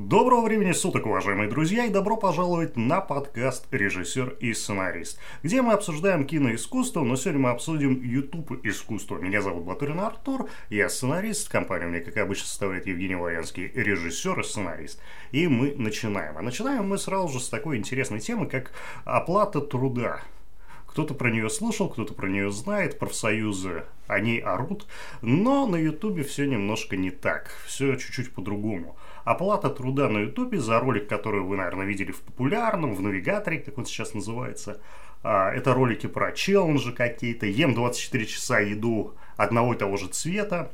Доброго времени суток, уважаемые друзья, и добро пожаловать на подкаст «Режиссер и сценарист», где мы обсуждаем киноискусство, но сегодня мы обсудим YouTube искусство. Меня зовут Батурин Артур, я сценарист, компанию мне, как обычно, составляет Евгений Ваянский, режиссер и сценарист. И мы начинаем. А начинаем мы сразу же с такой интересной темы, как оплата труда. Кто-то про нее слышал, кто-то про нее знает, профсоюзы о ней орут, но на Ютубе все немножко не так, все чуть-чуть по-другому. Оплата труда на Ютубе за ролик, который вы, наверное, видели в популярном, в навигаторе, как он сейчас называется. А, это ролики про челленджи какие-то. Ем 24 часа еду одного и того же цвета.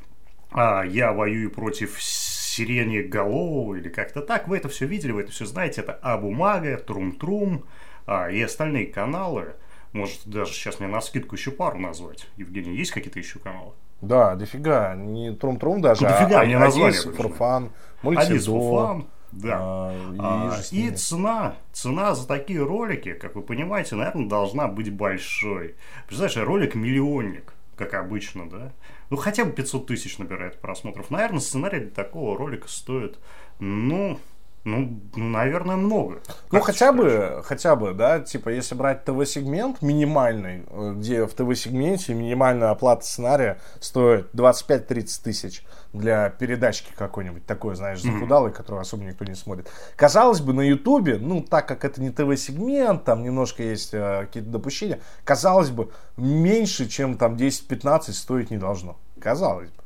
А, я воюю против сирени голового или как-то так. Вы это все видели, вы это все знаете. Это Абумага, Трум-Трум а, и остальные каналы. Может, даже сейчас мне на скидку еще пару назвать. Евгений, есть какие-то еще каналы? Да, дофига. Не трум-трум даже, ну, дофига, а, не название. Адис, Фурфан, Фурфан. Да. А, и, а, и цена, цена за такие ролики, как вы понимаете, наверное, должна быть большой. Представляешь, ролик миллионник, как обычно, да? Ну, хотя бы 500 тысяч набирает просмотров. Наверное, сценарий для такого ролика стоит, ну, ну, ну, наверное, много. Ну, хотя бы, хотя бы, да, типа, если брать ТВ-сегмент минимальный, э, где в ТВ-сегменте минимальная оплата сценария стоит 25-30 тысяч для передачки какой-нибудь такой, знаешь, захудалой, mm-hmm. которую особо никто не смотрит. Казалось бы, на Ютубе, ну, так как это не ТВ-сегмент, там немножко есть э, какие-то допущения, казалось бы, меньше, чем там 10-15 стоить не должно. Казалось бы.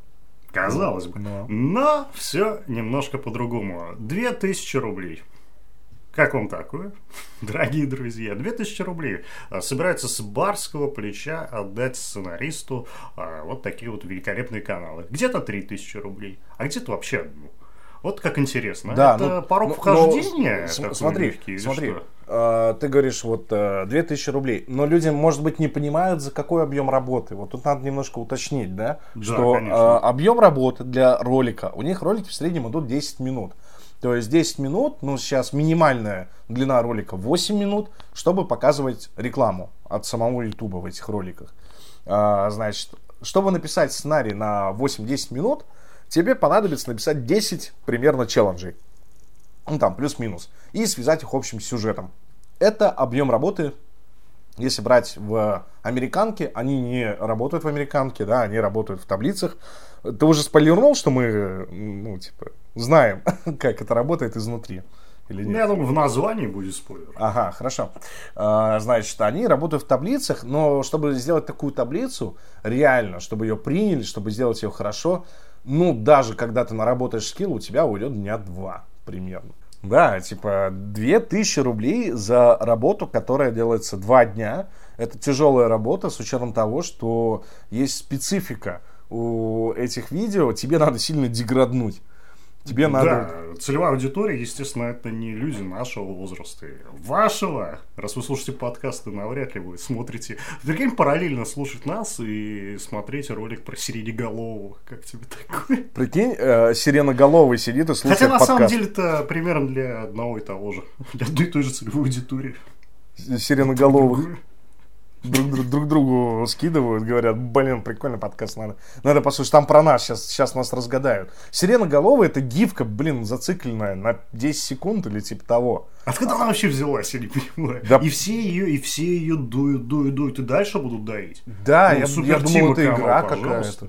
Казалось бы. Но, Но все немножко по-другому. 2000 рублей. Как вам такое, дорогие друзья? 2000 рублей а, собирается с барского плеча отдать сценаристу а, вот такие вот великолепные каналы. Где-то 3000 рублей, а где-то вообще одну. Вот как интересно. Да, это ну, порог ну, вхождения? Ну, смотри, легкий, смотри. Э, ты говоришь, вот э, 2000 рублей. Но люди, может быть, не понимают, за какой объем работы. Вот тут надо немножко уточнить, да? Да, что э, объем работы для ролика, у них ролики в среднем идут 10 минут. То есть 10 минут, ну сейчас минимальная длина ролика 8 минут, чтобы показывать рекламу от самого YouTube в этих роликах. А, значит, чтобы написать сценарий на 8-10 минут, тебе понадобится написать 10 примерно челленджей. Ну там, плюс-минус. И связать их общим сюжетом. Это объем работы, если брать в американке, они не работают в американке, да, они работают в таблицах. Ты уже спойлернул, что мы, ну, типа, знаем, как это работает изнутри. Или нет? Я думаю, в названии будет спойлер. Ага, хорошо. А, значит, они работают в таблицах, но чтобы сделать такую таблицу, реально, чтобы ее приняли, чтобы сделать ее хорошо, ну, даже когда ты наработаешь скилл, у тебя уйдет дня два примерно. Да, типа 2000 рублей за работу, которая делается два дня. Это тяжелая работа с учетом того, что есть специфика у этих видео. Тебе надо сильно деграднуть. Тебе надо... Да, целевая аудитория, естественно, это не люди нашего возраста. Вашего, раз вы слушаете подкасты, навряд ли вы смотрите. Прикинь, параллельно слушать нас и смотреть ролик про сиреноголового. Как тебе такое? Прикинь, э, сиреноголовый сидит и слушает Хотя на подкаст. самом деле это примерно для одного и того же. Для одной и той же целевой аудитории. Сиреноголовых друг, друг, друг другу скидывают, говорят, блин, прикольный подкаст, надо, надо послушать, там про нас, сейчас, сейчас нас разгадают. Сиреноголовая это гифка, блин, зацикленная на 10 секунд или типа того. Откуда она вообще взялась, я не понимаю. Да. И все ее, и все ее дуют, дуют, дуют, и дальше будут доить. Да, Ну, я, Супер я думал, это игра какая-то.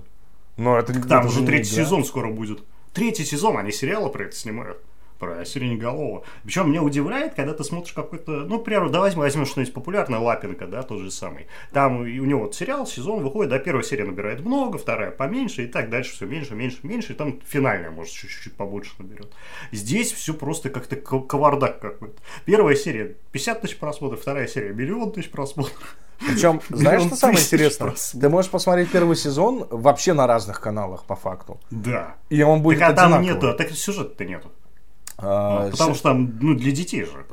Но это, Там это уже третий игра. сезон скоро будет. Третий сезон, они сериалы про это снимают. Про Сиреноголового. Причем меня удивляет, когда ты смотришь какой-то... Ну, к примеру, давай возьмем что-нибудь популярное, Лапенко, да, тот же самый. Там у него вот сериал, сезон выходит, да, первая серия набирает много, вторая поменьше, и так дальше все меньше, меньше, меньше, и там финальная, может, чуть-чуть побольше наберет. Здесь все просто как-то кавардак какой-то. Первая серия 50 тысяч просмотров, вторая серия миллион тысяч просмотров. Причем, знаешь, что самое интересное? просмотров. Ты можешь посмотреть первый сезон вообще на разных каналах, по факту. Да. И он будет Так а там одинаковый. нету, так сюжета-то нету. А, Потому что там, ну, для детей же.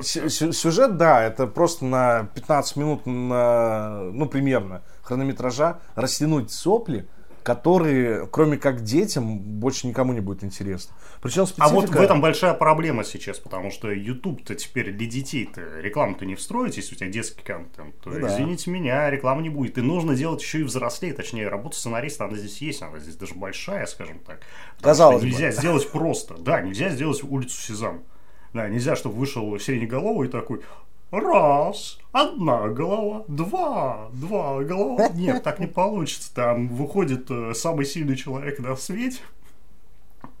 Сюжет, да, это просто на 15 минут, на, ну, примерно, хронометража растянуть сопли, которые, кроме как детям, больше никому не будет интересно. Причем специфика... А вот в этом большая проблема сейчас, потому что YouTube-то теперь для детей-то рекламу-то не встроить, если у тебя детский контент. То, Ну да. извините меня, рекламы не будет. И нужно делать еще и взрослее, точнее, работа сценариста, она здесь есть, она здесь даже большая, скажем так. Казалось бы. нельзя сделать просто. Да, нельзя сделать улицу Сезам. Да, нельзя, чтобы вышел среднеголовый такой, Раз, одна голова, два, два голова. Нет, так не получится. Там выходит э, самый сильный человек на свете.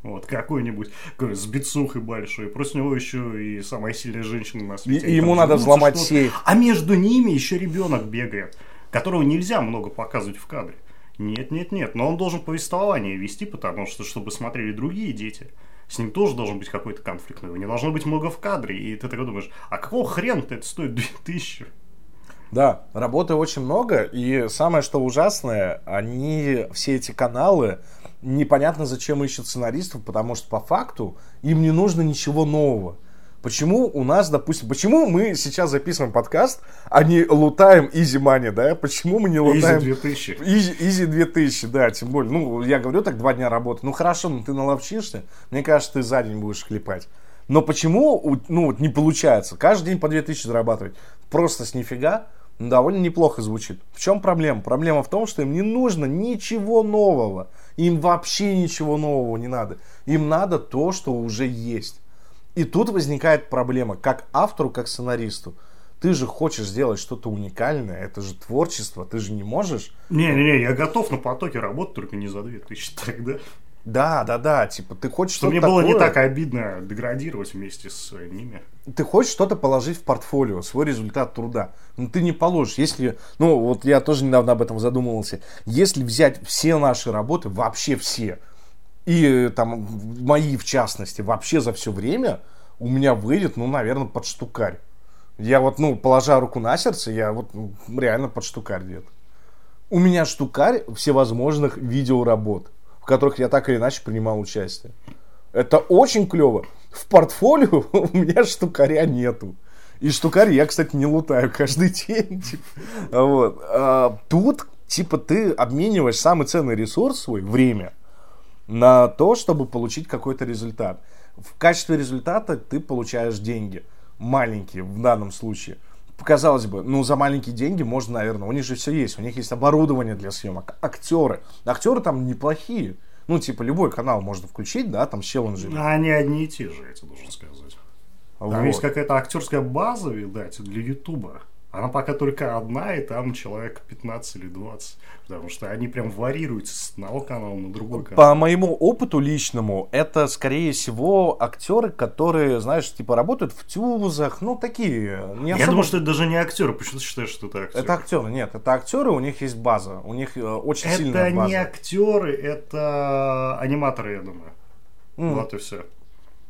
Вот, какой-нибудь какой, с бицухой большой. Против него еще и самая сильная женщина на свете. И- ему надо взломать сейф. А между ними еще ребенок бегает, которого нельзя много показывать в кадре. Нет, нет, нет. Но он должен повествование вести, потому что, чтобы смотрели другие дети. С ним тоже должен быть какой-то конфликт. Его не должно быть много в кадре. И ты такой думаешь, а какого хрена-то это стоит 2000? Да, работы очень много, и самое что ужасное, они, все эти каналы, непонятно зачем ищут сценаристов, потому что по факту им не нужно ничего нового. Почему у нас, допустим, почему мы сейчас записываем подкаст, а не лутаем Easy Money, да? Почему мы не Изи лутаем... 2000. Easy, Easy 2000, да, тем более. Ну, я говорю так, два дня работы. Ну, хорошо, ну ты наловчишься. Мне кажется, ты за день будешь хлепать. Но почему, ну, вот не получается? Каждый день по 2000 зарабатывать. Просто с нифига ну, довольно неплохо звучит. В чем проблема? Проблема в том, что им не нужно ничего нового. Им вообще ничего нового не надо. Им надо то, что уже есть. И тут возникает проблема, как автору, как сценаристу. Ты же хочешь сделать что-то уникальное, это же творчество, ты же не можешь Не-не-не, я готов на потоке работать, только не за 2000 тогда. Да, да, да, типа ты хочешь что-то мне было не так обидно деградировать вместе с ними. ты хочешь что-то положить в портфолио, свой результат труда. Но ты не положишь, если, ну вот я тоже недавно об этом задумывался, если взять все наши работы, вообще все, и э, там мои в частности, вообще за все время, у меня выйдет, ну, наверное, под штукарь. Я вот, ну, положа руку на сердце, я вот ну, реально под штукарь где-то. У меня штукарь всевозможных видеоработ, в которых я так или иначе принимал участие. Это очень клево. В портфолио у меня штукаря нету. И штукарь я, кстати, не лутаю каждый день. Вот. А тут, типа, ты обмениваешь самый ценный ресурс свой, время, на то, чтобы получить какой-то результат. В качестве результата ты получаешь деньги. Маленькие в данном случае. Казалось бы, ну за маленькие деньги можно, наверное, у них же все есть. У них есть оборудование для съемок, актеры. Актеры там неплохие. Ну, типа, любой канал можно включить, да, там с челленджами. А они одни и те же, я тебе должен сказать. Там Вот. есть какая-то актерская база, видать, для Ютуба. Она пока только одна, и там человек 15 или 20. Потому что они прям варьируются с одного канала на другой канал. По моему опыту личному, это, скорее всего, актеры, которые, знаешь, типа, работают в тюзах, ну, такие, не Я особо- думаю, что это даже не актеры. Почему ты считаешь, что это актеры? Это актеры, нет, это актеры, у них есть база, у них э, очень Это сильная база. не актеры, это аниматоры, я думаю. М. Вот и все.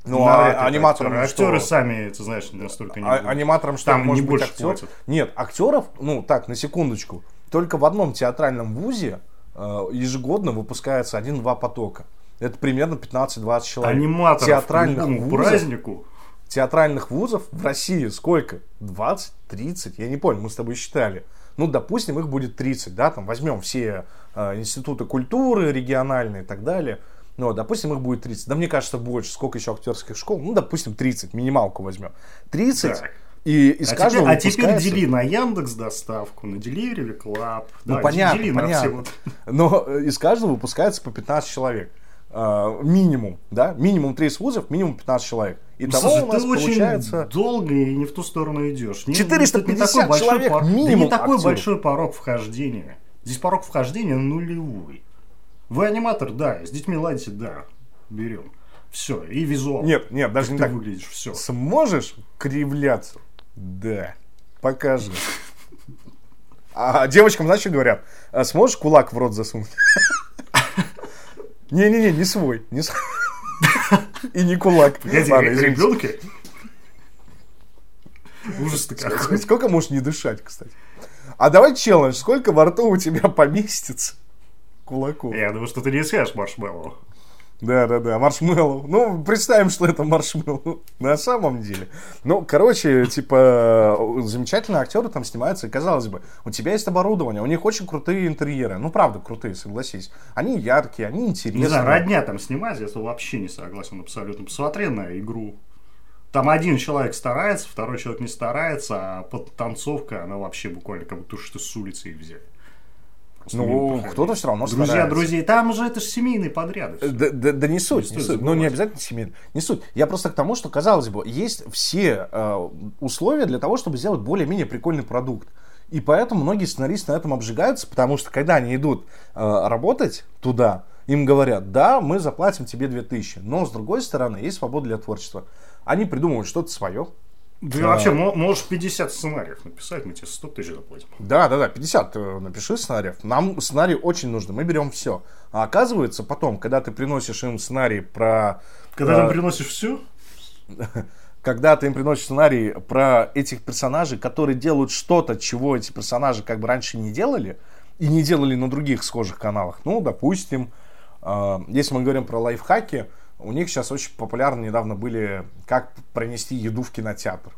Ну, а аниматорам актеры. что? Актеры сами, ты знаешь, настолько не А- аниматорам что, Там может не быть больше актер? платят. Нет, актеров, ну так, на секундочку, только в одном театральном вузе э, ежегодно выпускается один-два потока. Это примерно 15-20 человек. Аниматоров театральных к вузов, празднику. театральных вузов в России сколько? 20, 30? Я не понял, мы с тобой считали. Ну, допустим, их будет 30, да, там возьмем все э, институты культуры региональные и так далее. Ну, допустим, их будет 30. Да мне кажется, больше. Сколько еще актерских школ? Ну, допустим, 30. Минималку возьмем. 30. Так. И из А каждого теперь, а теперь выпускается- дели на Яндекс доставку, на Delivery Club. Ну, да, понятно, дели на все понятно. вот. Но э, из каждого выпускается по 15 человек. Э, минимум, да? Минимум 30 вузов, минимум 15 человек. Итого Слушай, у нас ты очень получается... долго и не в ту сторону идешь. Не- 450 это не такой большой человек да минимум не такой актеров. большой порог вхождения. Здесь порог вхождения нулевой. Вы аниматор, да, с детьми ладите, да, берем. Все, и визуал. Нет, нет, даже не ты так. выглядишь, все. Сможешь кривляться? Да. Покажи. А девочкам, знаешь, что говорят? А сможешь кулак в рот засунуть? Не-не-не, не свой. Не свой. И не кулак. Ладно, ребенка? Ужас-то какой. Сколько можешь не дышать, кстати? А давай челлендж. Сколько во рту у тебя поместится кулаков? Я думаю, что ты не скажешь маршмеллоу. Да, да, да, маршмеллоу. Ну, представим, что это маршмеллоу на самом деле. Ну, короче, типа, замечательные актеры там снимаются, и казалось бы, у тебя есть оборудование, у них очень крутые интерьеры. Ну, правда, крутые, согласись. Они яркие, они интересные. Не знаю, родня там снимать, я вообще не согласен абсолютно. Посмотри на игру. Там один человек старается, второй человек не старается, а подтанцовка, она вообще буквально как будто что с улицы их взяли. Ну, кто-то все равно Друзья, старается. друзей, там же это же семейные подряды. Да, да, да не суть, не, не суть. Ну, не обязательно семейные. Не суть. Я просто к тому, что, казалось бы, есть все э, условия для того, чтобы сделать более-менее прикольный продукт. И поэтому многие сценаристы на этом обжигаются, потому что когда они идут э, работать туда, им говорят, да, мы заплатим тебе 2000, но с другой стороны есть свобода для творчества. Они придумывают что-то свое, ты а... вообще можешь 50 сценариев написать, мы тебе 100 тысяч заплатим. Да, да, да, 50 э, напиши сценариев. Нам сценарий очень нужно, мы берем все. А оказывается, потом, когда ты приносишь им сценарий про... Когда ты им приносишь все? Когда ты им приносишь сценарий про этих персонажей, которые делают что-то, чего эти персонажи как бы раньше не делали, и не делали на других схожих каналах. Ну, допустим, э, если мы говорим про лайфхаки, у них сейчас очень популярны недавно были «Как пронести еду в кинотеатр».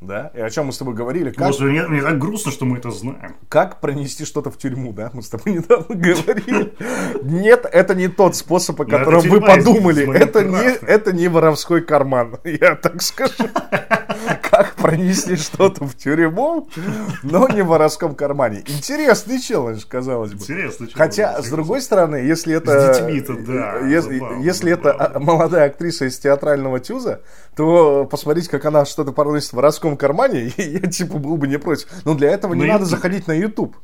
Да? И о чем мы с тобой говорили? Как... Боже, мне, мне так грустно, что мы это знаем. Как пронести что-то в тюрьму, да? Мы с тобой недавно говорили. Нет, это не тот способ, о котором вы подумали. Это не, это не воровской карман, я так скажу как пронести что-то в тюрьму, но не в воровском кармане. Интересный челлендж, казалось бы. Интересный челлендж. Хотя, с другой стороны, если это... С детьми-то, да. Если, забавно, если забавно. это молодая актриса из театрального тюза, то посмотреть, как она что-то проносит в воровском кармане, я, типа, был бы не против. Но для этого не надо заходить на YouTube.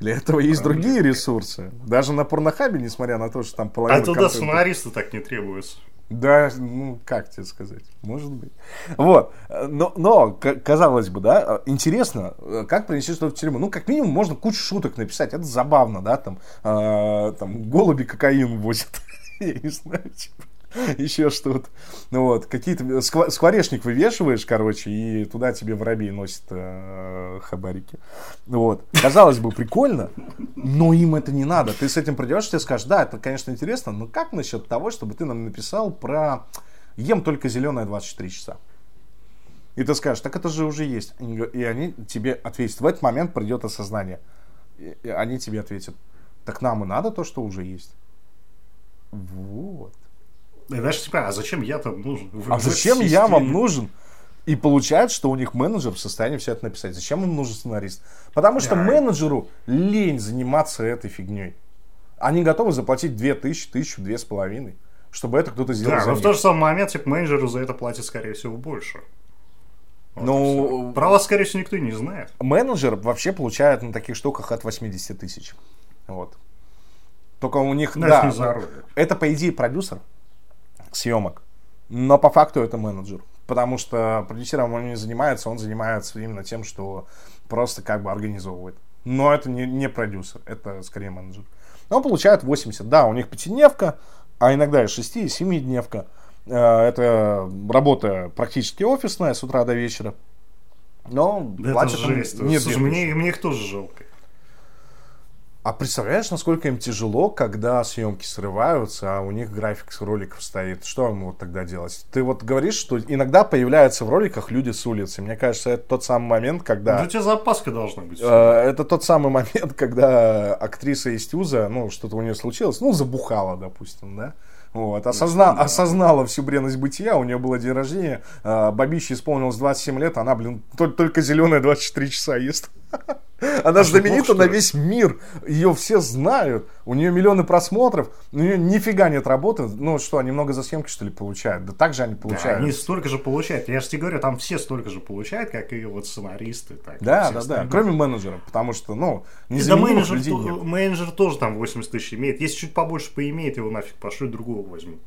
Для этого есть Правильно. другие ресурсы. Даже на порнохабе, несмотря на то, что там половина... А туда сценаристы так не требуются. Да, ну, как тебе сказать, может быть. Вот, но, но казалось бы, да, интересно, как принести что-то в тюрьму. Ну, как минимум, можно кучу шуток написать, это забавно, да, там, э, там голуби кокаин возят, я не знаю, типа. еще что-то. Ну вот, какие-то... Скворечник вывешиваешь, короче, и туда тебе воробей носит э, хабарики. Вот. Казалось бы, прикольно, но им это не надо. Ты с этим придешь, тебе скажешь, да, это, конечно, интересно, но как насчет того, чтобы ты нам написал про ем только зеленое 24 часа? И ты скажешь, так это же уже есть. И они тебе ответят. В этот момент придет осознание. И они тебе ответят, так нам и надо то, что уже есть. Вот. И знаешь, типа, а зачем я там нужен? а зачем я вам нужен? И получается, что у них менеджер в состоянии все это написать. Зачем им нужен сценарист? Потому что yeah. менеджеру лень заниматься этой фигней. Они готовы заплатить 2000, тысячу, две с половиной, чтобы это кто-то сделал да, за но них. в тот же самый момент типа, менеджеру за это платят, скорее всего, больше. Вот ну, Про вас, скорее всего, никто не знает. Менеджер вообще получает на таких штуках от 80 тысяч. Вот. Только у них, Но да, это, это, по идее, продюсер, съемок. Но по факту это менеджер. Потому что продюсером он не занимается, он занимается именно тем, что просто как бы организовывает. Но это не, не продюсер, это скорее менеджер. Он получает 80. Да, у них пятидневка, а иногда и 6, и 7 дневка. Э, это работа практически офисная с утра до вечера. Но да платят это жесть. Нет, Слушай, мне, мне их тоже жалко. А представляешь, насколько им тяжело, когда съемки срываются, а у них график с роликов стоит? Что им вот тогда делать? Ты вот говоришь, что иногда появляются в роликах люди с улицы. Мне кажется, это тот самый момент, когда... Да у тебя запаска должна быть. Э, это тот самый момент, когда актриса из Тюза, ну, что-то у нее случилось, ну, забухала, допустим, да? Вот, осозна, осознала всю бренность бытия, у нее было день рождения, э, бабище исполнилось 27 лет, она, блин, только, только зеленая 24 часа ест. Она а знаменита на весь мир. Ее все знают. У нее миллионы просмотров. У нее нифига нет работы. Ну что, они много за съемки, что ли, получают? Да так же они получают. Да, они столько же получают. Я же тебе говорю, там все столько же получают, как и вот сценаристы. Так, да, да, да. Кроме менеджера. Потому что, ну, да, менеджер, людей нет. менеджер тоже там 80 тысяч имеет. Если чуть побольше поимеет, его нафиг пошлют, другого возьмут.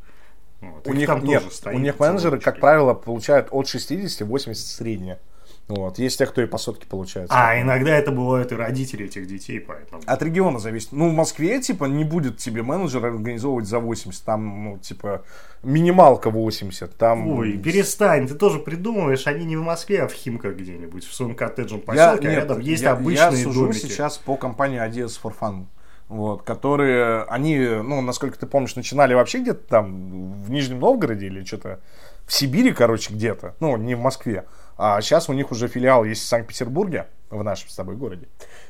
Вот. У них, нет, тоже у них менеджеры, как правило, получают от 60 80 среднее. Вот. Есть те, кто и по сотке получает. А, иногда это бывают и родители этих детей, поэтому. От региона зависит. Ну, в Москве, типа, не будет тебе менеджер организовывать за 80. Там, ну, типа, минималка 80. Там... Ой, перестань, ты тоже придумываешь, они не в Москве, а в Химках где-нибудь, в своем коттеджном поселке, я, нет, рядом есть я, обычные Я сужу домики. сейчас по компании Ideas for Fun. вот, которые, они, ну, насколько ты помнишь, начинали вообще где-то там в Нижнем Новгороде или что-то в Сибири, короче, где-то, ну, не в Москве. А сейчас у них уже филиал есть в Санкт-Петербурге, в нашем с тобой городе,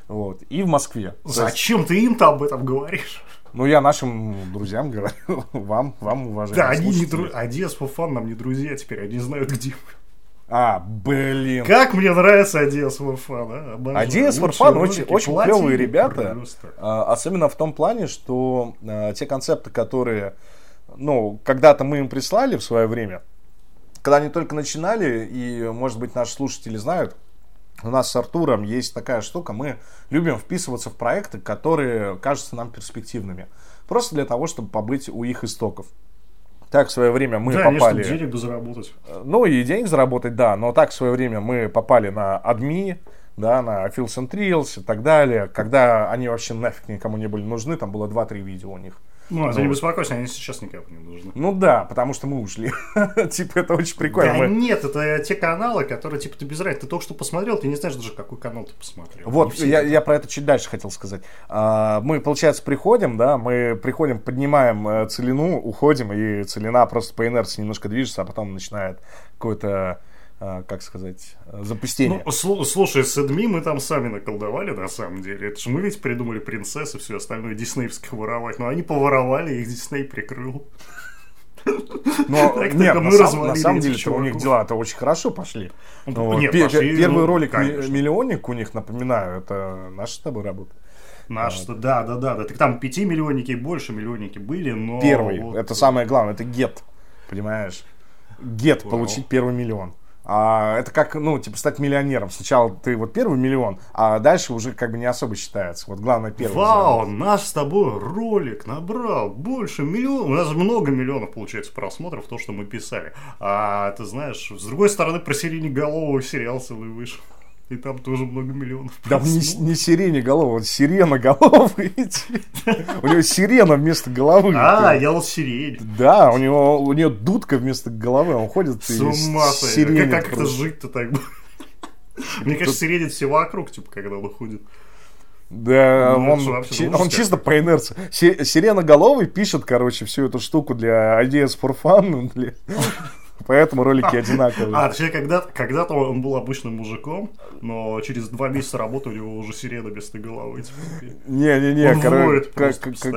вот, и в Москве. То есть, Зачем ты им-то об этом говоришь? ну, я нашим друзьям говорю, вам, вам, уважаемые Да, они не друзья. Одесс фан нам не друзья теперь, они знают, где. А, блин. Как мне нравится Одесс фан, а? Обожаю. Одесс Лучшие Фан ролики, очень, очень клевые ребята, просто. а, особенно в том плане, что а, те концепты, которые, ну, когда-то мы им прислали в свое время, когда они только начинали, и, может быть, наши слушатели знают, у нас с Артуром есть такая штука, мы любим вписываться в проекты, которые кажутся нам перспективными. Просто для того, чтобы побыть у их истоков. Так в свое время мы да, попали... чтобы денег бы заработать. Ну и денег заработать, да, но так в свое время мы попали на адми, да, на Fields and Reels и так далее, когда они вообще нафиг никому не были нужны, там было 2-3 видео у них. Ну, а ты не беспокойся, они сейчас никому не нужны. Ну да, потому что мы ушли. Типа это очень прикольно. Да Мы- нет, это те каналы, которые, типа, ты без разницы. Ты только что посмотрел, ты не знаешь даже, какой канал ты посмотрел. Вот, я, я про это чуть дальше хотел сказать. А, Мы, получается, приходим, да, мы приходим, поднимаем э, целину, уходим, и целина просто по инерции немножко движется, а потом начинает какое-то, а, как сказать, э, запустение. Ну, слу- слушай, с Эдми мы там сами наколдовали, на самом деле. Это же мы ведь придумали принцесс и все остальное диснеевских воровать. Но они поворовали, их Дисней прикрыл. Но Так нет, на, сам- на самом деле у них дела-то очень хорошо пошли. Ну, вот нет, пошли, первый ну, ролик конечно. миллионник у них, напоминаю, это наша с тобой работа. Наш, что да, да, да, да. Так там пяти миллионники и больше миллионники были, но... Первый, вот- это самое главное, это гет, понимаешь? Гет, получить первый миллион. А это как, ну, типа, стать миллионером. Сначала ты вот первый миллион, а дальше уже как бы не особо считается. Вот главное первый. Вау, заработать. наш с тобой ролик набрал больше миллиона. У нас много миллионов, получается, просмотров, то, что мы писали. А ты знаешь, с другой стороны, про сиреноголового сериал целый вышел. И там тоже много миллионов Да не, не сиреноголовый, вот сиреноголовый. У него сирена вместо головы. А, я вот сирень. Да, у него у нее дудка вместо головы, он ходит С ума Как, как это жить-то так? Мне кажется, сиренит все вокруг, типа, когда он ходит. Да, Ну, он, вообще чи- он чисто по инерции. Си- Сиреноголовый пишет, короче, всю эту штуку для Ideas for Fun. для- Поэтому ролики одинаковые. А, точнее, когда, когда-то он был обычным мужиком, но через два месяца работы у него уже сирена вместо головы. Не-не-не,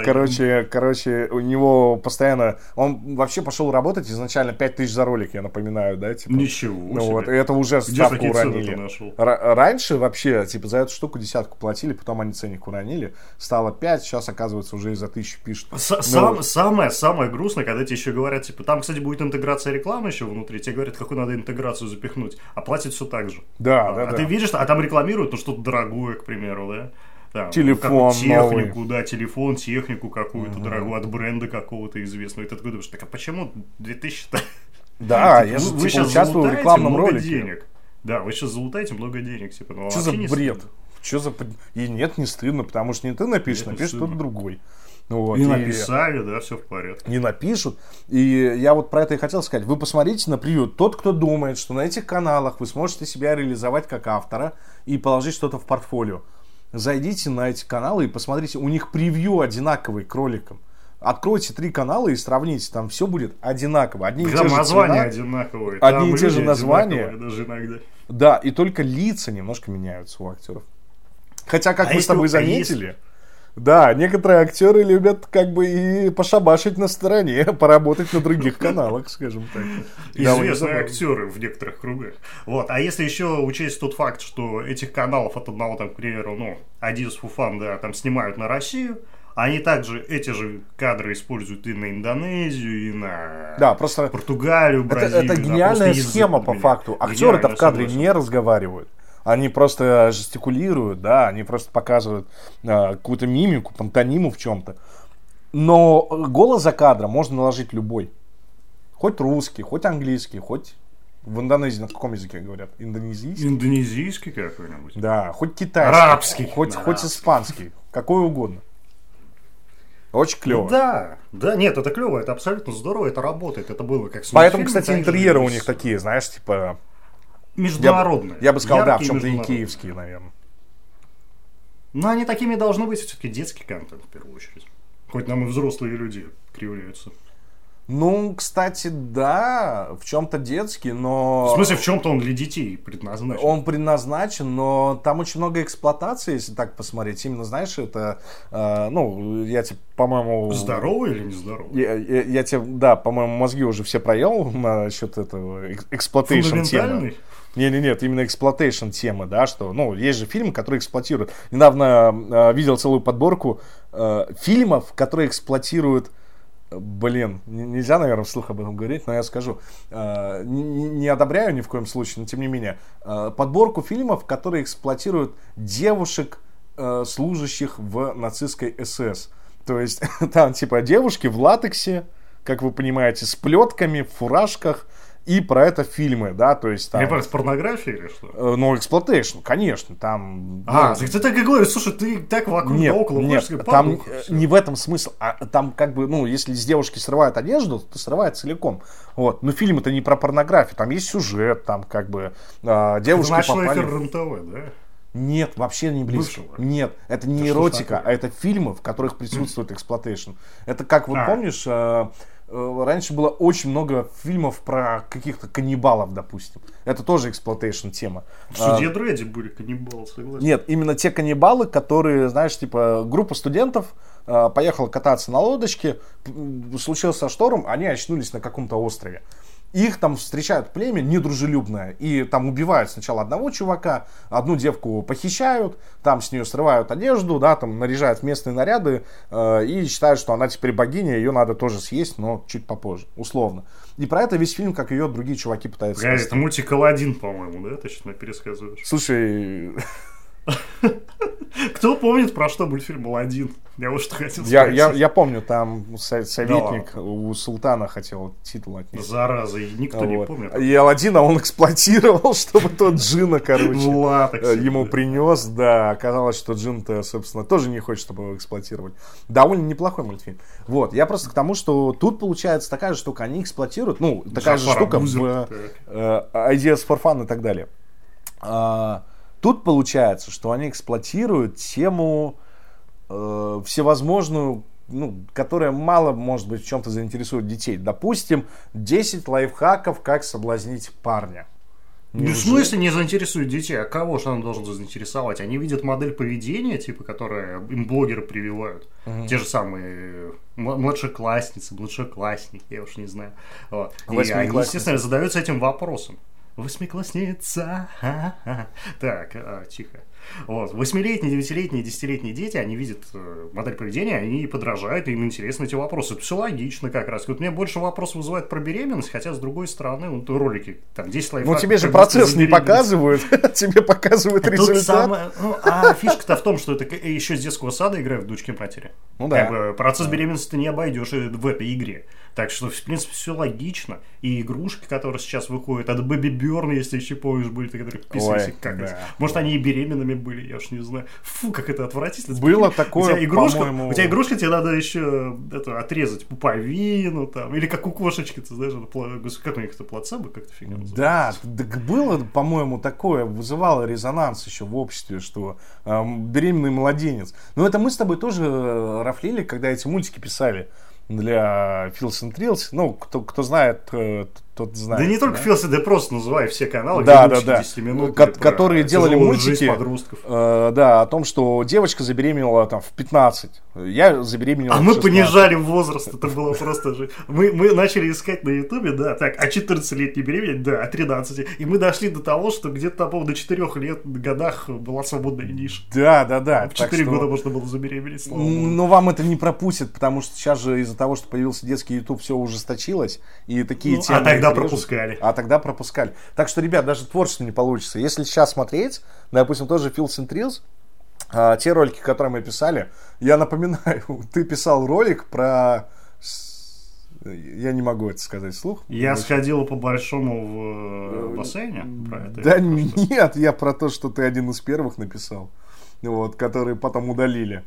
короче, короче, у него постоянно... Он вообще пошел работать изначально 5000 за ролик, я напоминаю, да? Типа. Ничего Ну себе. вот, и это уже ставку уронили. Раньше вообще, типа, за эту штуку десятку платили, потом они ценник уронили. Стало 5, сейчас, оказывается, уже и за тысячу пишут. Ну, сам- самое, самое грустное, когда тебе еще говорят, типа, там, кстати, будет интеграция рекламы еще внутри, тебе говорят, какую надо интеграцию запихнуть, а платят все так же. Да, а, да, а да. ты видишь, а там рекламируют, ну, что-то дорогое, к примеру, да? Там, Телефон какую- новый. технику, да, телефон, технику какую-то дорогую от бренда какого-то известного. И ты такой думаешь, так а почему 2000-то? Да, Типа, я же вы типа, сейчас участвую в рекламном ролике. денег. Да, вы сейчас залутаете много денег, типа, ну, Что за бред? Что за... И нет, не стыдно, потому что не ты напишешь, Нет, стыдно. кто-то другой. Ну, вот, И и написали, да, все в порядке. не напишут. И я вот про это и хотел сказать. Вы посмотрите на превью. Тот, кто думает, что на этих каналах вы сможете себя реализовать как автора и положить что-то в портфолио. Зайдите на эти каналы и посмотрите. У них превью одинаковый к роликам. Откройте три канала и сравните. Там все будет одинаково. Одни и те Там же названия цвета. одинаковые. Одни там и те же названия. одинаковые Даже иногда. Да, и только лица немножко меняются у актеров. Хотя, как А мы с тобой а заметили, да, некоторые актеры любят как бы и пошабашить на стороне, поработать на других каналах, скажем так. Известные актеры в некоторых кругах. Вот. А если еще учесть тот факт, что этих каналов от одного, там, к примеру, ну, Adidas Фуфан, да, там снимают на Россию, они также эти же кадры используют и на Индонезию, и на Да, просто Португалию, это, Бразилию. это да, гениальная язык схема по факту. Актеры-то в кадре согласен. не разговаривают. Они просто жестикулируют, да, они просто показывают а, какую-то мимику, пантониму в чем-то. Но голос за кадром можно наложить любой. Хоть русский, хоть английский, хоть в Индонезии на каком языке говорят? Индонезийский? Индонезийский какой-нибудь. Да, хоть китайский. Арабский. Хоть, Да, хоть арабский. испанский. Какой угодно. Очень клево. Да, да, нет, это клево, это абсолютно здорово, это работает, это было как Поэтому, кстати, интерьеры у них такие, знаешь, типа... Я, международные. я бы сказал, да, в чем-то и киевские, наверное. Но они такими должны быть все-таки детский контент в первую очередь. Хоть нам и взрослые люди кривляются. Ну, кстати, да, в чем-то детский, но... В смысле, в чем-то он для детей предназначен. Он предназначен, но там очень много эксплуатации, если так посмотреть. Именно, знаешь, это, э, ну, я тебе, по-моему... Здоровый или нездоровый? Я, я, я тебе, да, по-моему, мозги уже все проел насчет этого exploitation темы. Не-не, нет, именно exploitation темы, да, что, ну, есть же фильмы, которые эксплуатируют. Недавно э, видел целую подборку э, фильмов, которые эксплуатируют Блин, нельзя, наверное, вслух об этом говорить, но я скажу. Э, не, не одобряю ни в коем случае, но тем не менее. Э, подборку фильмов, которые эксплуатируют девушек, э, служащих в нацистской СС. То есть там типа девушки в латексе, как вы понимаете, с плетками, в фуражках, и про это фильмы, да, то есть там... Репорт порнографии или что? Э, ну, exploitation, конечно, там... А, ну, ты так и говоришь, слушай, ты так вокруг нет, да около нет, ходишь, там не в этом смысл, а там как бы, ну, если с девушки срывают одежду, то срывает целиком, вот, но фильм это не про порнографию, там есть сюжет, там как бы э, девушки это попали... эфир РЕН-ТВ, да? Нет, вообще не близко. Бывшего. Нет, это не Это эротика, а это фильмы, в которых присутствует exploitation. Это как, вот А. помнишь, э, раньше было очень много фильмов про каких-то каннибалов, допустим. Это тоже exploitation тема. В А, суде Дредди были каннибалы, согласен. нет, именно те каннибалы, которые, знаешь, типа, группа студентов э, поехала кататься на лодочке, случился шторм, они очнулись на каком-то острове. Их там встречают племя недружелюбное, и там убивают сначала одного чувака, одну девку похищают, там с нее срывают одежду, да, там наряжают местные наряды, э, и считают, что она теперь богиня, ее надо тоже съесть, но чуть попозже, условно. И про это весь фильм, как ее другие чуваки пытаются Погоди, это мультик Аладдин, по-моему, да? Точно пересказываешь. Слушай, Кто помнит, про что мультфильм Аладдин? Я вот что хотел Я, спросить. я, я помню, там со- советник у султана хотел титул отнести. Зараза, и никто не Вот. помнит. И Аладдина он эксплуатировал, чтобы тот Джина, короче, латексе, э, ему да. принес. Да, оказалось, что Джин-то, собственно, тоже не хочет, чтобы его эксплуатировали. Довольно неплохой мультфильм. Вот, я просто к тому, что тут получается такая же штука, они эксплуатируют, ну, такая же штука в Абузов, э, Ideas for Fun и так далее. А, тут получается, что они эксплуатируют тему э, всевозможную, ну, которая мало, может быть, в чем-то заинтересует детей. Допустим, 10 лайфхаков, как соблазнить парня. Ну, в смысле не заинтересует детей? А кого же он должен заинтересовать? Они видят модель поведения, типа, которая им блогеры прививают. Те же самые младшеклассницы, младшеклассники, я уж не знаю. Вот. И они, естественно, задаются этим вопросом. Восьмиклассница. Так, а, тихо. Вот. Восьмилетние, девятилетние, десятилетние дети, они видят э, модель поведения, они подражают, им интересны эти вопросы. Это все логично как раз. Вот мне больше вопрос вызывает про беременность, хотя, с другой стороны, вот ролики, там, 10 Ну, лайфхаков. тебе же как процесс не показывают, тебе показывают Тут результат. ну, а фишка-то в том, что это к- еще с детского сада играют в дочки матери. Ну да. Как процесс беременности ты не обойдешь и в этой игре. Так что, в принципе, все логично. И игрушки, которые сейчас выходят, от Baby Burn, если еще помнишь, были, которые какались. да. Может, они и беременными были, я уж не знаю. Фу, как это отвратительно. Было Прикинь, такое, у тебя игрушка, по-моему- У тебя игрушка, тебе надо еще это, отрезать пуповину там. Или как у кошечки, ты знаешь, это, как у них это плацебо, как-то фигня называется. Да, так было, по-моему, такое, вызывало резонанс еще в обществе, что эм, беременный младенец. Но это мы с тобой тоже э, рафлили, когда эти мультики писали для Филс and Трилс. Ну, кто, кто знает, э, тот знает. Да не только Филси, да просто называй все каналы, Да, да, да. 10-минутные Ко- которые делали мультики. подростков. Э, да, о том, что девочка забеременела там в 15. Я забеременела А в мы 16. понижали возраст, это было просто же. Мы, мы начали искать на ютубе, да, так, а 14-летний беременеть, да, а 13. И мы дошли до того, что где-то, по-моему, до 4 лет, годах была свободная ниша. Да, да, да. В так 4 что- года можно было забеременеть, слава. Но вам это не пропустит, потому что сейчас же из-за того, что появился детский YouTube, все ужесточилось. И такие Ну, темы а тогда пропускали. А тогда пропускали. Так что, ребят, даже творчество не получится. Если сейчас смотреть, допустим, тоже Fields and Trills, а, те ролики, которые мы писали, я напоминаю, ты писал ролик про... Я не могу это сказать вслух. Я Очень- сходил по большому в э, бассейне. Про это Да нет, я про то, что ты один из первых написал, вот, которые потом удалили.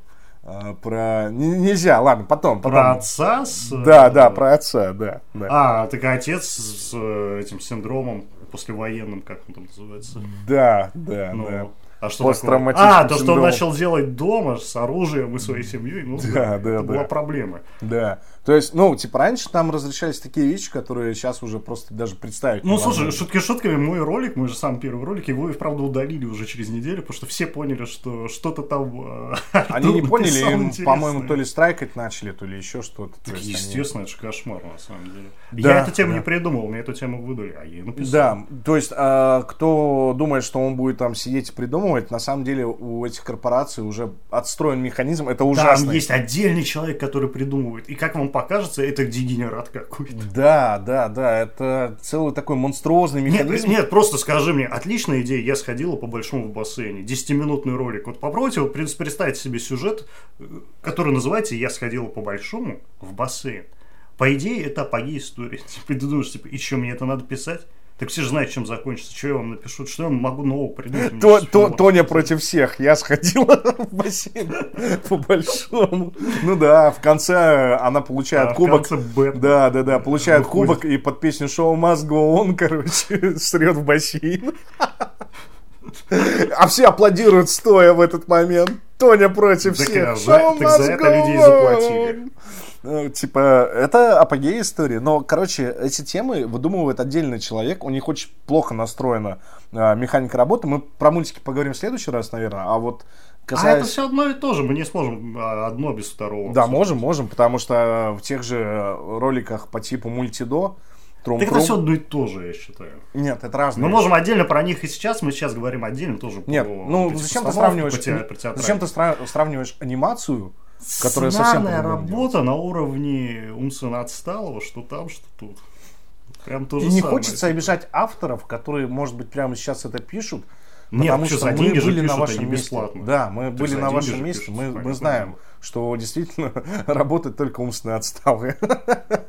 А, про... Нельзя, ладно, потом. потом. Про отца с... э, Да, да, про отца, да. да. А, так отец с э, этим синдромом послевоенным, как он там называется. Да, да, Ну, да. А что такое? А, то, что он начал делать дома с оружием и своей семьей, ну, Да, да, это да. была проблема. Да. То есть, ну, типа, раньше там разрешались такие вещи, которые сейчас уже просто даже представить Ну, слушай, шутки шутками, мой ролик, мой же самый первый ролик, его и вправду удалили уже через неделю, потому что все поняли, что что-то там... э, Они не поняли, им, по-моему, то ли страйкать начали, то ли еще что-то. То Так, естественно, это же кошмар, на самом деле. Я эту тему не придумал, мне эту тему выдали, а я написал. Да, то есть, а, кто думает, что он будет там сидеть и придумывать, на самом деле у этих корпораций уже отстроен механизм, это ужасно. Там есть отдельный человек, который придумывает. И как вам покажется, это дегенерат какой-то. Да, да, да, это целый такой монструозный Нет, механизм. нет, просто скажи мне, отличная идея, я сходила по большому в бассейне, 10-минутный ролик. Вот попробуйте вот пред- представить себе сюжет, э, который называется «Я сходила по большому в бассейн». По идее, это апогей истории. Типа, ты думаешь, типа, и что, мне это надо писать? Так все же знают, чем закончится. Что я вам напишу? Что я могу нового придумать? То- то- Тоня против всех. Я сходила в бассейн по большому. Ну да, в конце она получает А кубок. Да, да, да, получает выходит. кубок и под песню шоу Must Go On, короче, срет в бассейн. А все аплодируют стоя в этот момент. Тоня против Так, всех. а, Show так за это людей заплатили. Ну, Типа, это апогей истории. Но, короче, эти темы выдумывает отдельный человек. У них очень плохо настроена а, механика работы. Мы про мультики поговорим в следующий раз, наверное. А вот А касаясь... это все одно и то же. Мы не сможем а, одно без второго. Да, можем, можем, потому что в тех же э, роликах по типу мультидо, трум Так это все одно и то же, я считаю. Нет, это разные. Мы можем отдельно про них и сейчас, мы сейчас говорим отдельно тоже Нет, про ну зачем ты сравниваешь? по те- по зачем ты сравниваешь анимацию, которая совсем работа на уровне умственно отсталого, что там, что тут. Прям то же И не самое. хочется обижать авторов, которые, может быть, прямо сейчас это пишут. Нет, потому что, что мы были на пишут, вашем они месте. Да, мы Так были на вашем месте. пишут, Мы, мы знаем, что действительно работают только умственно отсталые.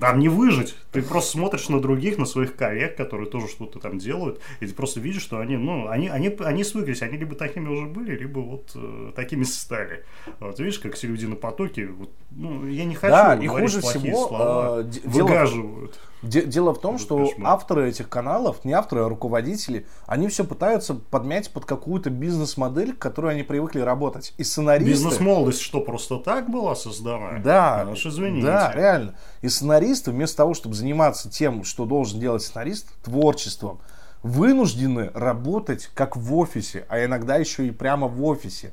Там не выжить. Ты просто смотришь на других, на своих коллег, которые тоже что-то там делают, и ты просто видишь, что они, ну, они, они, они свыклись, они либо такими уже были, либо вот э, такими стали. Вот видишь, как все люди на потоке, вот, ну, я не хочу Да, и говорить хуже плохие всего, слова, э, дело- выгаживают. Де- Дело в том, что кошмар. авторы этих каналов, не авторы, а руководители, они все пытаются подмять под какую-то бизнес-модель, к которой они привыкли работать. И сценаристы... Бизнес-молодость что, просто так была создана? Да, Ну уж извините. да, реально. И сценаристы, вместо того, чтобы заниматься тем, что должен делать сценарист, творчеством, вынуждены работать как в офисе, а иногда еще и прямо в офисе.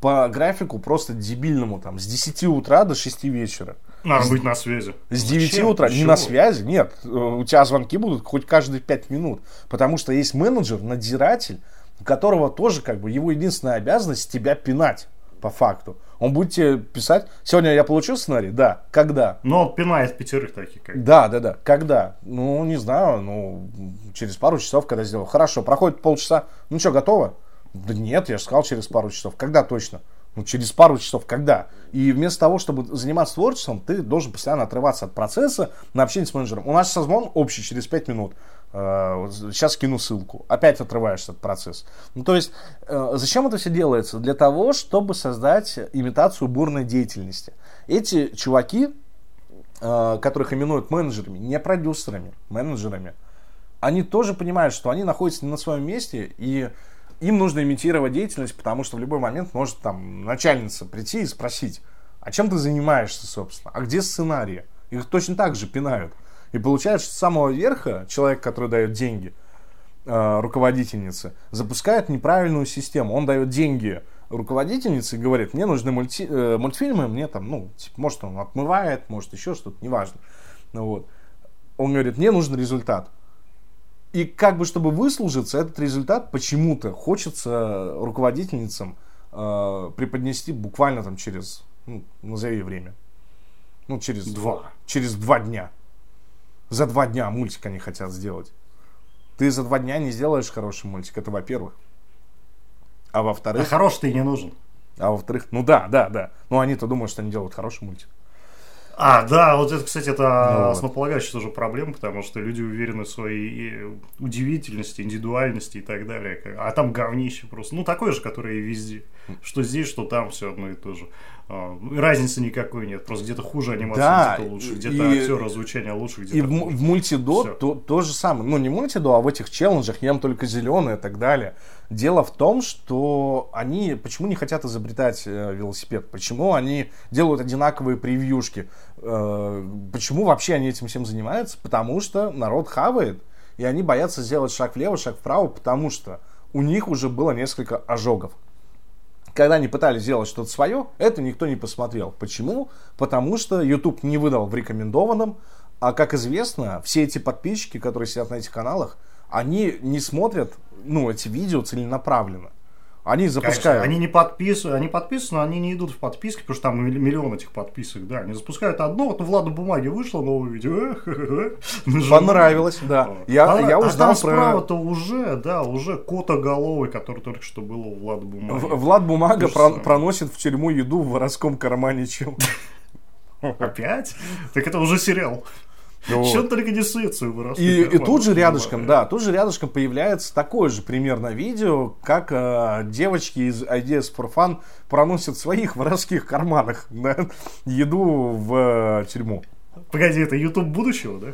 По графику просто дебильному, там, с 10 утра до 6 вечера. Надо быть на связи. С 9 Зачем? утра, не Чего? на связи, нет. У тебя звонки будут хоть каждые 5 минут. Потому что есть менеджер, надзиратель, у которого тоже как бы его единственная обязанность тебя пинать по факту. Он будет тебе писать, сегодня я получил сценарий? Да. Когда? Но пинает пятерых таких, как Да, да, да. Когда? Ну, не знаю, ну, через пару часов, когда сделал. Хорошо, проходит полчаса. Ну что, готово? Да нет, я же сказал через пару часов. Когда точно? Ну, через пару часов, когда? И вместо того, чтобы заниматься творчеством, ты должен постоянно отрываться от процесса на общение с менеджером. У нас созвон общий через 5 минут. Э, Сейчас кину ссылку. Опять отрываешься от процесса. Ну, то есть, э, зачем это все делается? Для того, чтобы создать имитацию бурной деятельности. Эти чуваки, э, которых именуют менеджерами, не продюсерами, менеджерами, они тоже понимают, что они находятся не на своем месте, и им нужно имитировать деятельность, потому что в любой момент может там начальница прийти и спросить, а чем ты занимаешься, собственно, а где сценарии? Их точно так же пинают. И получается, что с самого верха человек, который дает деньги, э, руководительнице, запускает неправильную систему. Он дает деньги руководительнице и говорит, мне нужны мульти- э, мультфильмы, мне там, ну, типа, может он отмывает, может еще что-то, неважно. Ну, вот. Он говорит, мне нужен результат. И как бы, чтобы выслужиться, этот результат почему-то хочется руководительницам э, преподнести буквально там через, ну, назови время. Ну, через Два. Через два дня. За два дня мультик они хотят сделать. Ты за два дня не сделаешь хороший мультик, это во-первых. А А во-вторых, хороший ты не нужен. а во-вторых, ну да, да, да. Но они-то думают, что они делают хороший мультик. А, да, вот это, кстати, это Ну вот. основополагающая тоже проблема, потому что люди уверены в своей удивительности, индивидуальности и так далее. А там говнище просто. Ну, такое же, которое и везде. Что здесь, что там, все одно и то же. А, Разницы никакой нет. Просто где-то хуже анимация, Да, где-то лучше, и- где-то актеры звучание лучше, где-то И хуже. в мультидо Всё. то, то же самое. Ну, не мультидо, а в этих челленджах ем только зеленое и так далее. Дело в том, что они почему не хотят изобретать э, велосипед? Почему они делают одинаковые превьюшки? Э, почему вообще они этим всем занимаются? Потому что народ хавает, и они боятся сделать шаг влево, шаг вправо, потому что у них уже было несколько ожогов когда они пытались сделать что-то свое, это никто не посмотрел. Почему? Потому что YouTube не выдал в рекомендованном, а как известно, все эти подписчики, которые сидят на этих каналах, они не смотрят, ну, эти видео целенаправленно. Они Конечно, запускают. они не подписывают, они подписаны, но они не идут в подписки, потому что там милли- миллион этих подписок, да. Они запускают одно, вот у Влада Бумаги вышло новое видео. Понравилось, да. Я, А- я а узнал там про... справа-то уже, да, уже котоголовый, который только что был у Влада Бумаги. В- Влад Бумага про- проносит в тюрьму еду в воровском кармане чем. Опять? Так это уже сериал. Вот. Что только не свою воровскую И, и тут же рядышком, да, тут же рядышком появляется такое же примерно видео, как э, девочки из Ideas for Fun проносят в своих воровских карманах да, еду в э, тюрьму. Погоди, это YouTube будущего, да?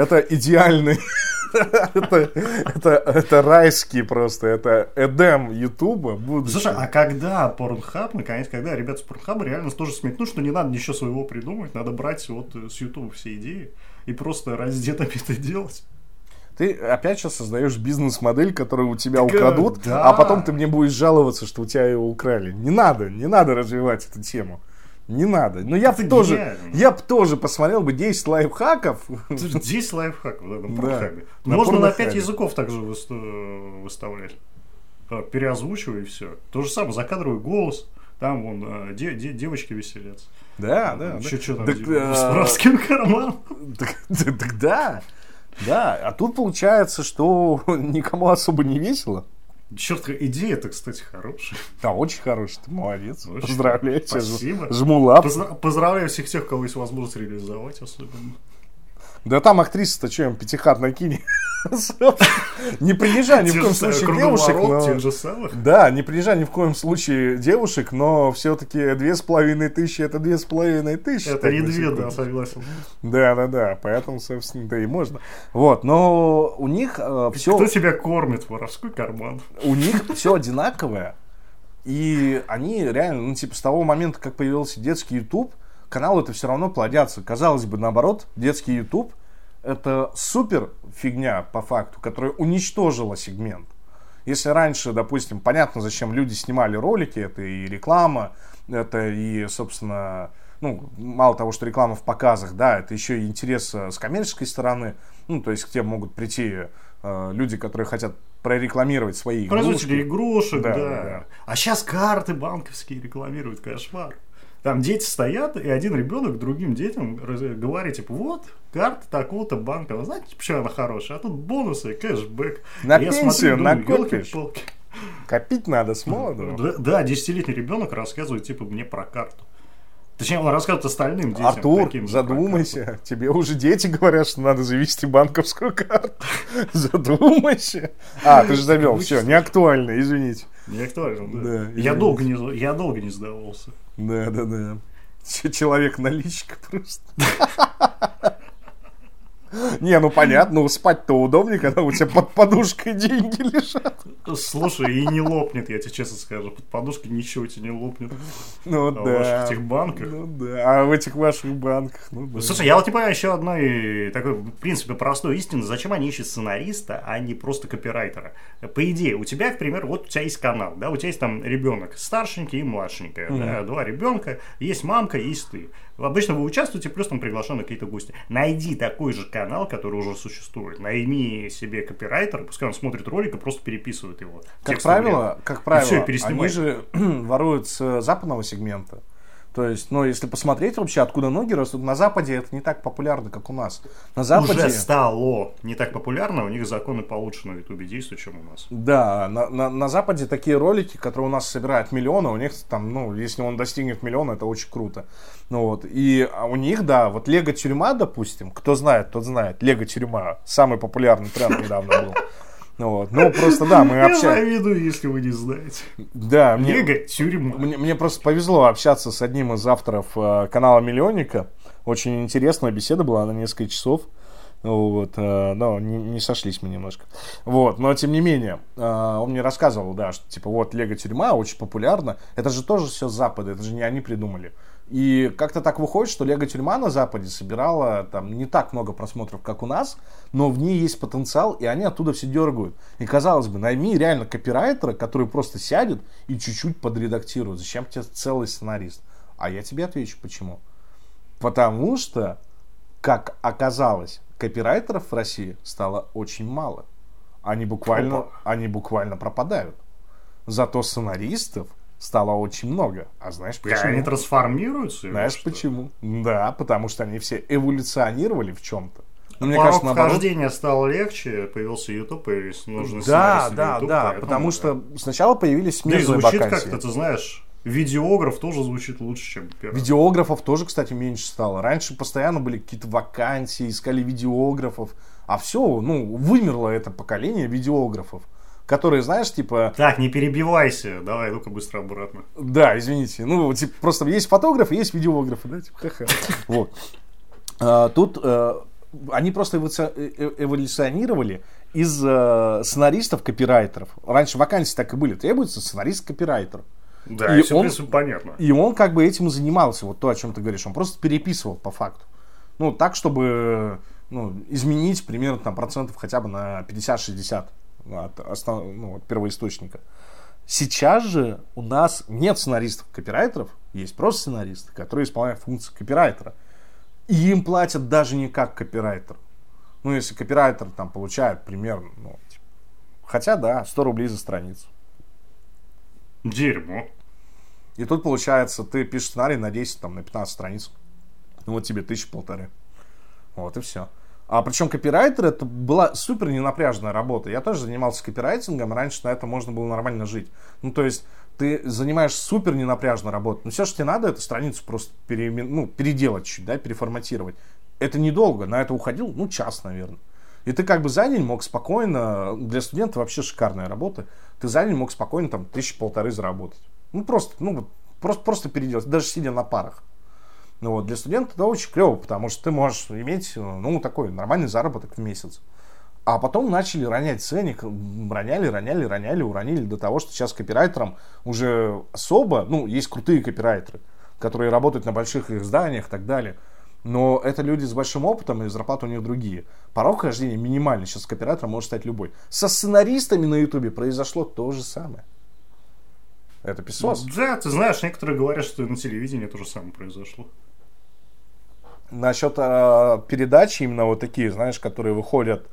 Это идеальный, это, это, это райский просто, это Эдем Ютуба будущего. Слушай, а когда Pornhub, наконец, когда ребята с Pornhub реально тоже смекнут, что не надо ничего своего придумывать, надо брать вот э, с YouTube все идеи и просто раздетыми это делать. Ты опять сейчас создаешь бизнес-модель, которую у тебя Так, э, украдут, да. а потом ты мне будешь жаловаться, что у тебя его украли. Не надо, не надо развивать эту тему. Не надо. Но я бы тоже, гениально. я бы тоже посмотрел бы 10 лайфхаков. Слушай, 10 лайфхаков да, на Да, Порнхабе. на Можно на Порнхабе. 5 языков также выста- выставлять. А, Переозвучивай и все. То же самое, закадровый голос. Там вон э, де- де- девочки веселятся. Да, да. Еще да. что там Так, делать? э, с карманом. Так, так- так да. Да, а тут получается, что никому особо не весело. Черт, идея-то, кстати, хорошая. Да, очень хороший, ты молодец. Очень Поздравляю тебя. Спасибо. Жму лап. Поздра- Поздравляю всех тех, кого есть возможность реализовать особенно. Да там актриса-то что, им пятихат накинь. Не принижай ни в коем случае девушек. Да, не принижай ни в коем случае девушек, но все-таки две с половиной тысячи это две с половиной тысячи. Это не две, да, согласен. Да, да, да, поэтому, собственно, да и можно. Вот, но у них все, Кто тебя кормит? Воровской карман. у них все одинаковое, и они реально, ну, типа, с того момента, как появился детский YouTube, каналы это все равно плодятся. Казалось бы, наоборот, детский YouTube это супер фигня по факту, которая уничтожила сегмент. Если раньше, допустим, понятно, зачем люди снимали ролики, это и реклама, это и, собственно, ну, мало того, что реклама в показах, да, это еще и интерес э, с коммерческой стороны, ну, то есть к тебе могут прийти э, люди, которые хотят прорекламировать свои Производители игрушки. игрушек, да. Да, да, да. А сейчас карты банковские рекламируют, кошмар. Там дети стоят, и один ребенок другим детям говорит, типа, вот, карта такого-то банка, вы знаете, почему она хорошая? А тут бонусы, кэшбэк. На И я пенсию накопишь. Копить надо с молоду. Да, да, десятилетний ребенок рассказывает, типа, мне про карту. Точнее, он рассказывает остальным детям. Артур, таким задумайся. Тебе уже дети говорят, что надо завести банковскую карту. Задумайся. А, ты же завел. Все, не актуально, извините. Не актуально, да. Да, я, извините. долго не, я долго не сдавался. Да, да, да. Человек наличка просто. Не, ну понятно, ну спать-то удобнее, когда у тебя под подушкой деньги лежат. Слушай, и не лопнет, я тебе честно скажу. Под подушкой ничего у тебя не лопнет. Ну А в да. ваших этих банках? Ну да, а в этих ваших банках, ну да. Слушай, я вот понимаю еще одной такой, в принципе, простой истины. Зачем они ищут сценариста, а не просто копирайтера? По идее, у тебя, к примеру, вот у тебя есть канал, да, у тебя есть там ребенок старшенький и младшенький, да, два ребенка, есть мамка, есть ты. Обычно вы участвуете, плюс там приглашены какие-то гости. Найди такой же канал, который уже существует. Найми себе копирайтера, пускай он смотрит ролик и просто переписывает его. Как правило, как правило, и переснимай. они же воруют с западного сегмента. То есть, ну, если посмотреть вообще, откуда ноги растут, на Западе это не так популярно, как у нас. На Западе... Уже стало не так популярно, у них законы получше на Ютубе действуют, чем у нас. Да, на, на, на Западе такие ролики, которые у нас собирают миллионы, у них там, ну, если он достигнет миллиона, это очень круто. Ну вот, и а у них, да, вот Лего Тюрьма, допустим, кто знает, тот знает, Лего Тюрьма, самый популярный тренд недавно был. Ну, вот. ну просто да, мы Я общаемся. завидую, если вы не знаете. Да, мне, Лего тюрьма. мне, мне просто повезло общаться с одним из авторов э, канала Миллионника. Очень интересная беседа была на несколько часов. Вот, э, но не, не сошлись мы немножко. Вот, но тем не менее, э, он мне рассказывал, да, что типа вот Лего тюрьма очень популярна. Это же тоже все Запада, это же не они придумали. И как-то так выходит, что Лего тюрьма на Западе собирала там не так много просмотров, как у нас, но в ней есть потенциал, и они оттуда все дергают. И казалось бы, найми реально копирайтера, который просто сядет и чуть-чуть подредактирует. Зачем тебе целый сценарист? А я тебе отвечу, почему. Потому что, как оказалось, копирайтеров в России стало очень мало. Они буквально, Опа. они буквально пропадают. Зато сценаристов стало очень много. А знаешь почему? они трансформируются? Знаешь что? почему? Да, потому что они все эволюционировали в чем-то. Ну, мне Порог кажется, наоборот. вхождения стал легче, появился YouTube, появились нужные Да, да, YouTube, да, поэтому, потому да. что сначала появились Да и смежные звучит вакансии. как-то, ты знаешь, видеограф тоже звучит лучше, чем первый. Видеографов тоже, кстати, меньше стало. Раньше постоянно были какие-то вакансии, искали видеографов. А все, ну, вымерло это поколение видеографов. Которые, знаешь, типа, Так, не перебивайся, давай, ну-ка быстро обратно. Да, извините. Ну, типа, просто есть фотографы, есть видеографы, да, типа, ха-ха. Вот. А, Тут э, они просто э- э- эволюционировали из э, сценаристов копирайтеров. Раньше вакансии так и были. Требуется сценарист-копирайтер. Да, И и все, он- в принципе, понятно. И он как бы этим и занимался, вот то, о чем ты говоришь. Он просто переписывал по факту. Ну, так, чтобы ну, изменить примерно там процентов хотя бы на 50-60 от, основ- ну, от первоисточника. Сейчас же у нас нет сценаристов-копирайтеров, есть просто сценаристы, которые исполняют функции копирайтера. И им платят даже не как копирайтер. Ну, если копирайтер там получает примерно, ну, типа, хотя да, 100 рублей за страницу. Дерьмо. И тут получается, ты пишешь сценарий на 10, там, на 15 страниц. Ну, вот тебе тысяча полторы. Вот и все. А причем копирайтер это была супер ненапряжная работа. Я тоже занимался копирайтингом, раньше на это можно было нормально жить. Ну, то есть, ты занимаешься супер ненапряжной работой. Но все, что тебе надо, это страницу просто переимен- ну, переделать чуть, да, переформатировать. Это недолго, на это уходил, ну, час, наверное. И ты как бы за день мог спокойно, для студента вообще шикарная работа, ты за день мог спокойно там тысячи полторы заработать. Ну, просто, ну, просто, просто переделать, даже сидя на парах. Ну вот, для студента это очень клево, потому что ты можешь иметь, э, ну, такой нормальный заработок в месяц. А потом начали ронять ценник, роняли, роняли, роняли, уронили до того, что сейчас копирайтерам уже особо, ну, есть крутые копирайтеры, которые работают на больших изданиях и так далее. Но это люди с большим опытом, и зарплаты у них другие. Порог хождения минимальный. Сейчас копирайтером может стать любой. Со сценаристами на Ютубе произошло то же самое. Это песос. Да, ты знаешь, некоторые говорят, что и на телевидении то же самое произошло. Насчет э, передач именно вот такие, знаешь, которые выходят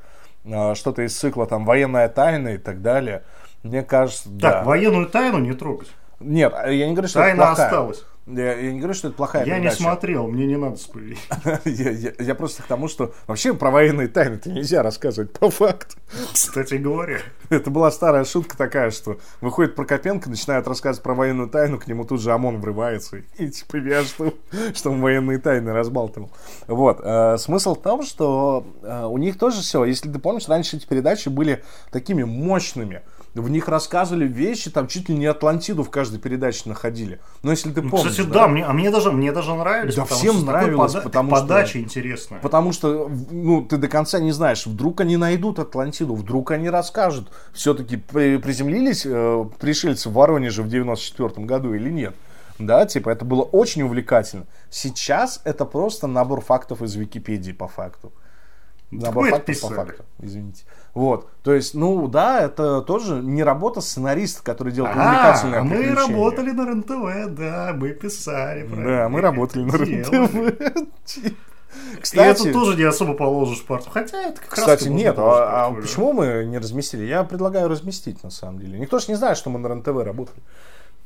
э, что-то из цикла там военная тайна и так далее. Мне кажется, Так, да. военную тайну не трогать. Нет, я не говорю, что Тайна это плохая. осталась. Я, я не говорю, что это плохая Я не передача. смотрел, мне не надо спойлерить. я, я- я просто к тому, что вообще про военные тайны это нельзя рассказывать по факту. Кстати говоря. Это была старая шутка такая, что выходит Прокопенко, начинает рассказывать про военную тайну, к нему тут же ОМОН врывается и типа я что, что он военные тайны разбалтывал. Вот. э, смысл в том, что э, у них тоже все. Если ты помнишь, раньше эти передачи были такими мощными. В них рассказывали вещи, там чуть ли не Атлантиду в каждой передаче находили. Но если ты помнишь... Кстати, да, мне, а мне даже, мне даже нравились. Да всем нравилось, пода- потому что- подача интересная. Потому что, ну, ты до конца не знаешь, вдруг они найдут Атлантиду, вдруг они расскажут, все-таки приземлились э, пришельцы в Воронеже в 94 году или нет. Да, типа, это было очень увлекательно. Сейчас это просто набор фактов из Википедии по факту. Набор это фактов по писали. факту, извините. Вот, то есть, ну да, это тоже не работа сценариста, который делает А, увлекательное мы приключение. работали на РЕН-ТВ, да, мы писали. Да, мы работали на делали. РЕН-ТВ. И Кстати, это тоже не особо положишь в парту. Хотя это как раз Кстати, нет, а, а портфолио. почему мы не разместили? Я предлагаю разместить, на самом деле. Никто же не знает, что мы на РЕН-ТВ работали.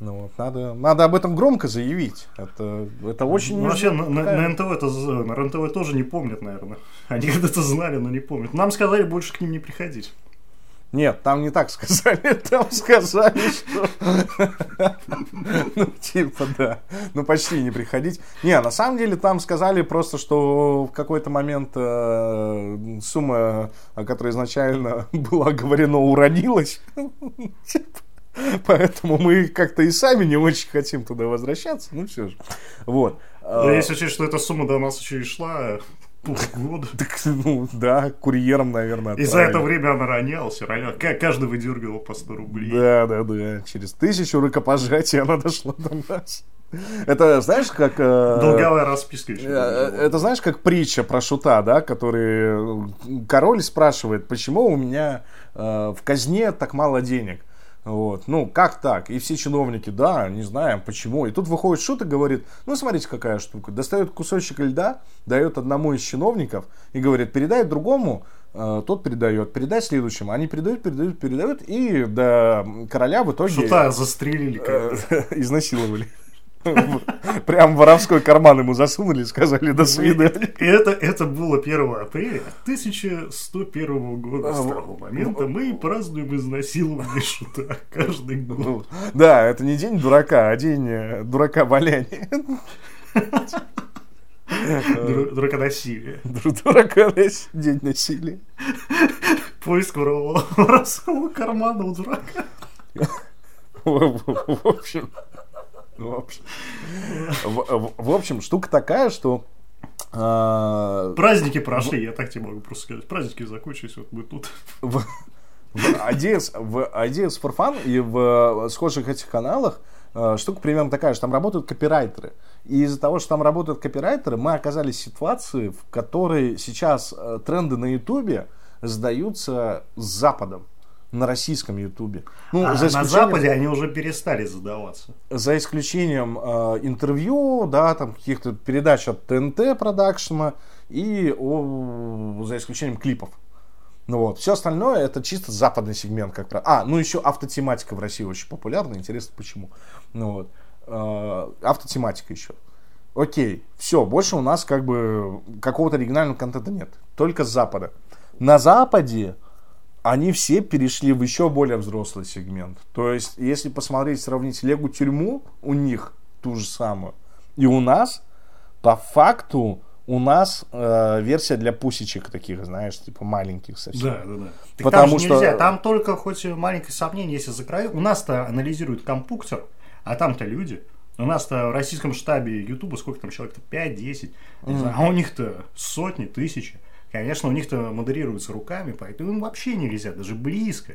Ну, вот, надо, надо об этом громко заявить. Это, это очень... Ну, вообще, на, на, НТВ это, на РНТВ тоже не помнят, наверное. Они когда-то знали, но не помнят. Нам сказали больше к ним не приходить. Нет, там не так сказали. Там сказали, что... Ну, типа, да. Ну, почти не приходить. Не, на самом деле там сказали просто, что в какой-то момент э, сумма, о которой изначально было оговорено, уродилась. Типа, Поэтому мы как-то и сами не очень хотим туда возвращаться. Ну, все же. Вот. Да, А, если учесть, что эта сумма до нас еще и шла э, полгода. так, ну, да, курьером, наверное, И за это отправили. время она ронялась, ронялась. Ка- Каждый выдергивал по 100 рублей. Да, да, да. Через тысячу рукопожатий она дошла до нас. Это, знаешь, как... э, Долговая расписка еще. э, Это знаешь, как притча про шута, да, который король спрашивает, почему у меня э, в казне так мало денег. Вот. Ну, как так? И все чиновники, да, не знаем почему. И тут выходит шут и говорит, ну, смотрите, какая штука. Достает кусочек льда, дает одному из чиновников и говорит, передай другому, э, тот передает, передай следующему. Они передают, передают, передают, и до короля в итоге Шута застрелили. э, как-то. изнасиловали. Прям воровской карман ему засунули и сказали до свидания. И это, это было 1 апреля 1101 года. С А, того момента мы празднуем изнасилование шута каждый год. Ну, Да, это не день дурака, а день э, дурака валяния. Дур- Дураконосилие. Дурака день насилия. Поиск воровского кармана у дурака. В общем, в общем, в- общем, штука такая, что а, Праздники прошли, я так тебе могу просто сказать. Праздники закончились, вот мы тут. в, в IDS, в IDS for Fun и в схожих этих каналах э, штука примерно такая, что там работают копирайтеры. И из-за того, что там работают копирайтеры, мы оказались в ситуации, в которой сейчас э, тренды на Ютубе сдаются с Западом. На российском Ютубе. Ну, А за на исключением- Западе они уже перестали задаваться. за исключением э, интервью, да, там каких-то передач от ТНТ продакшена и о, за исключением клипов. Ну вот, все остальное это чисто западный сегмент, как правило. А, ну еще автотематика в России очень популярна, интересно почему. Ну вот, Э, автотематика еще. Окей, все, больше у нас как бы какого-то оригинального контента нет, только с Запада. На Западе они все перешли в еще более взрослый сегмент. То есть, если посмотреть, сравнить Легу тюрьму, у них ту же самую, и у нас, по факту, у нас э, версия для пусечек таких, знаешь, типа маленьких совсем. Да, да, да. Так Потому там же что- нельзя, там только хоть маленькое сомнение, если за краю. У нас-то анализирует компьютер, а там-то люди. У нас-то в российском штабе Ютуба сколько там человек-то? 5-10. Не знаю. А у них-то сотни, тысячи. Конечно, у них-то модерируется руками, поэтому им вообще нельзя, даже близко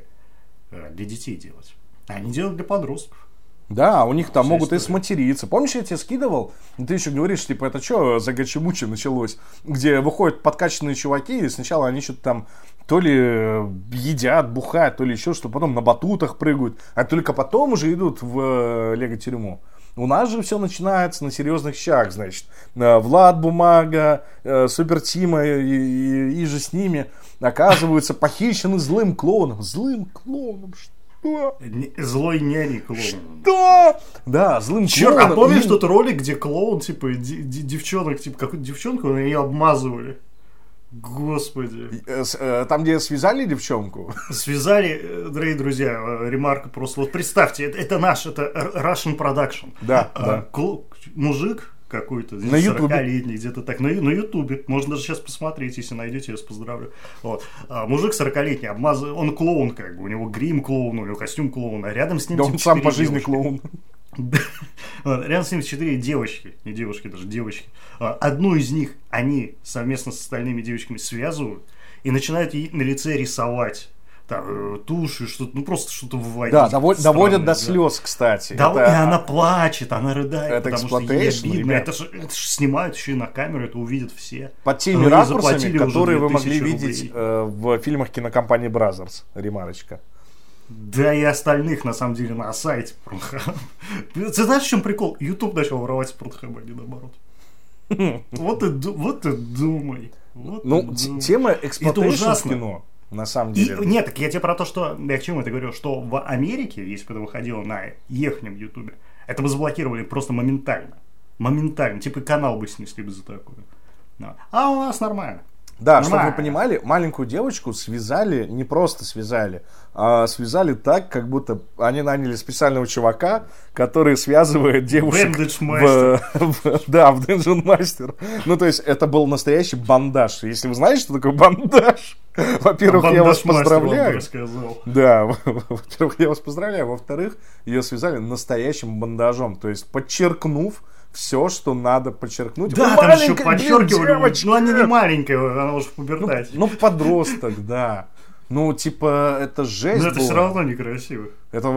э, для детей делать. Они делают для подростков. Да, у них там Вся могут и история. сматериться. Помнишь, я тебе скидывал? И Ты еще говоришь, типа, это что за гачемучи началось? Где выходят подкачанные чуваки, и сначала они что-то там то ли э, едят, бухают, то ли еще что, потом на батутах прыгают, а только потом уже идут в э, лего-тюрьму. У нас же все начинается на серьезных щах, значит. Э, Влад Бумага, э, Супер Тима и, и- и же с ними оказываются похищены злым клоуном. Злым клоуном, что? Не- Злой няни клоун. Да, да, злым Черт, а клоуном. помнишь И- тот ролик, где клоун, типа, ди- ди- девчонок, типа, какую-то девчонку, ее обмазывали? Господи. Э, э, Там, где связали девчонку. Связали, э, дорогие друзья, ремарка просто. Вот представьте, это, это наш, это Russian Production. Да, А, да. мужик какой-то, На Ютубе. 40-летний, где-то так, на, на Ютубе. Можно даже сейчас посмотреть, если найдете, я вас поздравлю. Вот. А, мужик 40-летний, обмаз... он клоун, как бы, у него грим клоун, у него костюм клоуна, а рядом с ним Да типа, он сам по жизни девушки. клоун. Рядом с ним четыре девочки, не девушки, даже девочки. А, Одну из них они совместно с остальными девочками связывают и начинают ей на лице рисовать там, э, тушью, что-то, ну просто что-то вводить. Да, дово- странное, доводят до слез, кстати. Да, Это- и она плачет, она рыдает, Это потому что ей обидно. ребят. Это же, это же снимают еще и на камеру, это увидят все. Под теми ракурсами, которые вы 2000 могли рублей. видеть э, в фильмах кинокомпании Brothers. Ремарочка. Да и остальных, на самом деле, на сайте Pornhub. Ты знаешь, в чем прикол? YouTube начал воровать с Pornhub, а не наоборот. Вот и, вот и думай. Вот Ну, и думай. тема ужасно. кино. На самом И, деле. нет, так я тебе про то, что... Я к чему это говорю? Что в Америке, если бы это выходило на ихнем ютубе, это бы заблокировали просто моментально. Моментально. Типа канал бы снесли бы за такое. А у нас нормально. Да, чтобы вы понимали, маленькую девочку связали, не просто связали, а связали так, как будто они наняли специального чувака, который связывает девушек в, в- да, в Dungeon Master. Ну, то есть, это был настоящий бандаж. Если вы знаете, что такое бандаж, во-первых, я вас поздравляю. Да, во-первых, я вас поздравляю. Во-вторых, ее связали настоящим бандажом. То есть, подчеркнув все, что надо подчеркнуть. Да, «Вы там еще подчеркивали. девочка!» Ну, она не маленькая, она уже в пубертате. Ну, подросток, да. Ну, типа, это жесть Но это была. все равно некрасиво. Это,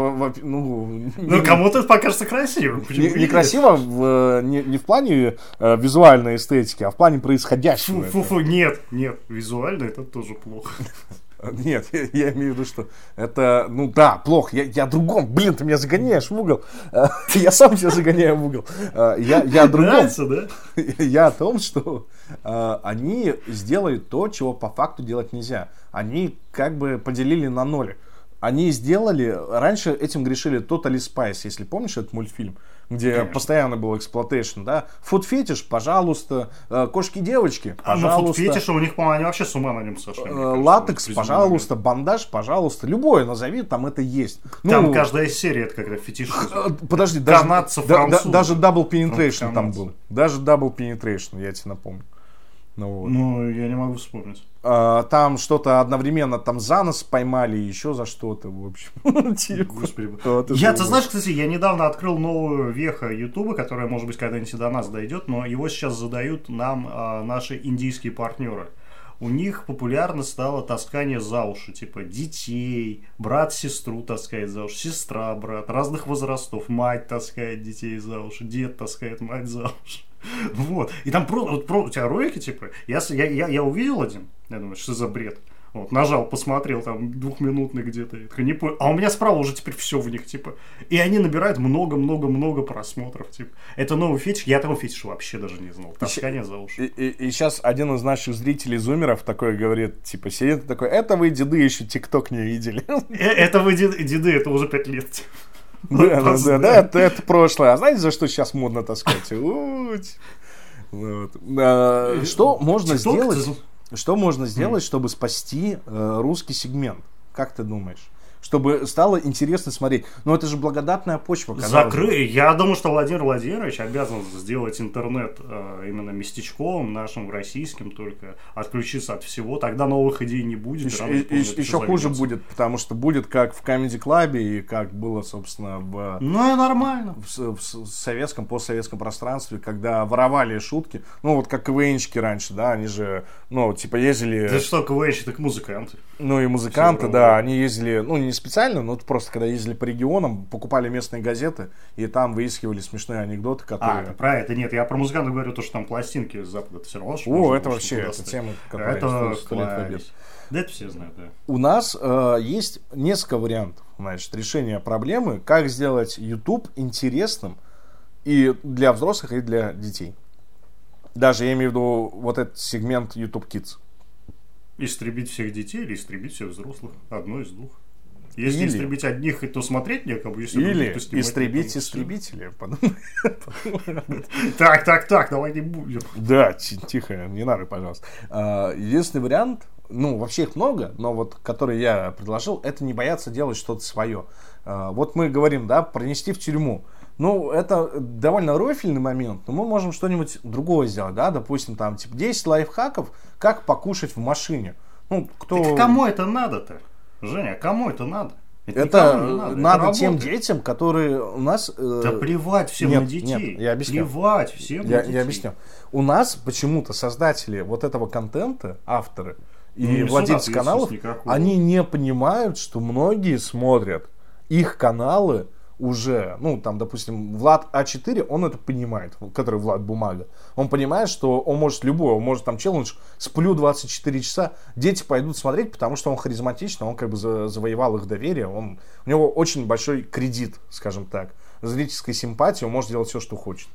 ну, Ну, кому-то это покажется красивым. Не- некрасиво в, э, не, не в плане э, визуальной эстетики, а в плане происходящего. Фу-фу-фу, нет, нет, визуально это тоже плохо. Нет, я, я имею в виду, что это, ну да, плохо. Я, я другом. Блин, ты меня загоняешь в угол. Я сам себя загоняю в угол. Э, Я, я о другом. Нравится, да? Я о том, что э, они сделали то, чего по факту делать нельзя. Они как бы поделили на ноль. Они сделали, раньше этим грешили Totally Spice, если помнишь этот мультфильм, где Конечно. постоянно был exploitation, да? Фут-фетиш, пожалуйста, э, кошки-девочки, А ну пожалуйста. фетиша у них, по-моему, они вообще с ума на нем сошли. Э, кажется, Латекс, пожалуйста, бондаж, пожалуйста, любое назови, там это есть. Там Ну, каждая серия это когда фетишизм. э, Подожди, даже, Канадцы, да- да- даже Double Penetration там Канадцы. был. Даже Double Penetration, я тебе напомню. Ну, вот. Ну, я не могу вспомнить. А, там что-то одновременно там за нос поймали, еще за что-то, в общем. Типа. Господи. Вот это Я, ты было. знаешь, кстати, я недавно открыл новую веха Ютуба, которая, может быть, когда-нибудь до нас дойдет, но его сейчас задают нам а, наши индийские партнеры. У них популярно стало таскание за уши, типа детей, брат сестру таскает за уши, сестра, брат, разных возрастов, мать таскает детей за уши, дед таскает мать за уши. Вот. И там про, вот про- у тебя ролики, типа, я, я, я увидел один, я думаю, что за бред. Вот, нажал, посмотрел, там, двухминутный где-то. Я не понял. А у меня справа уже теперь все в них, типа. И они набирают много-много-много просмотров, типа. Это новый фетиш. Я этого фетиша вообще даже не знал. Таскание за уши. И, сейчас один из наших зрителей зумеров такой говорит, типа, сидит и такой, это вы, деды, еще ТикТок не видели. Э, Это вы, дед- деды, это уже пять лет. типа. Да, да, да, да, это, это прошлое. А знаете, за что сейчас модно таскать? А, Что можно сделать? Что можно сделать, чтобы спасти э, русский сегмент? Как ты думаешь? Чтобы стало интересно смотреть. Ну, это же благодатная почва. Закры... Я думаю, что Владимир Владимирович обязан сделать интернет э, именно местечковым, нашим российским, только отключиться от всего. Тогда новых идей не будет. Еще, поздно это еще хуже будет, потому что будет как в Comedy Club и как было, собственно, в, Ну, и нормально. в, в с- советском, постсоветском пространстве, когда воровали шутки. Ну, вот как КВНщики раньше, да, они же, ну, типа ездили... Да что, КВНщик, так музыканты. Ну и музыканты, да, они ездили, ну не специально, но просто когда ездили по регионам, покупали местные газеты, и там выискивали смешные анекдоты, А, которые... про это нет. Я про музыкантов говорю, то, что там пластинки с запада. Все равно, О, это вообще, это тема, которая Это класс. Да это все знают, да. У нас э, есть несколько вариантов, значит, решения проблемы, как сделать YouTube интересным и для взрослых, и для детей. Даже я имею в виду вот этот сегмент YouTube Kids. Истребить всех детей или истребить всех взрослых? Одно из двух. Если Или- истребить одних, то смотреть некому. Если Или других, то истребить некому. истребителя. Так, так, так, давай не будем. Да, ти- тихо, не надо, пожалуйста. А, Единственный вариант, ну, вообще их много, но вот, который я предложил, это не бояться делать что-то свое. А, Вот мы говорим, да, пронести в тюрьму. Ну, это довольно рофильный момент, но мы можем что-нибудь другое сделать, да, допустим, там, типа, 10 лайфхаков, как покушать в машине. Ну, кто... Так кому это надо-то? Женя, кому это надо? Это не надо, надо, это тем детям, которые у нас... э, Да плевать всем нет, на детей. нет, я объясню. Плевать всем Я, на детей. я объясню. У нас почему-то создатели вот этого контента, авторы и Ну, владельцы каналов, никакую. они не понимают, что многие смотрят их каналы уже, ну, там, допустим, Влад А4, он это понимает, который Влад Бумага. Он понимает, что он может любой, он может там челлендж сплю 24 часа, дети пойдут смотреть, потому что он харизматичный, он как бы за- завоевал их доверие, он, у него очень большой кредит, скажем так, зрительской симпатии, он может делать все, что хочет.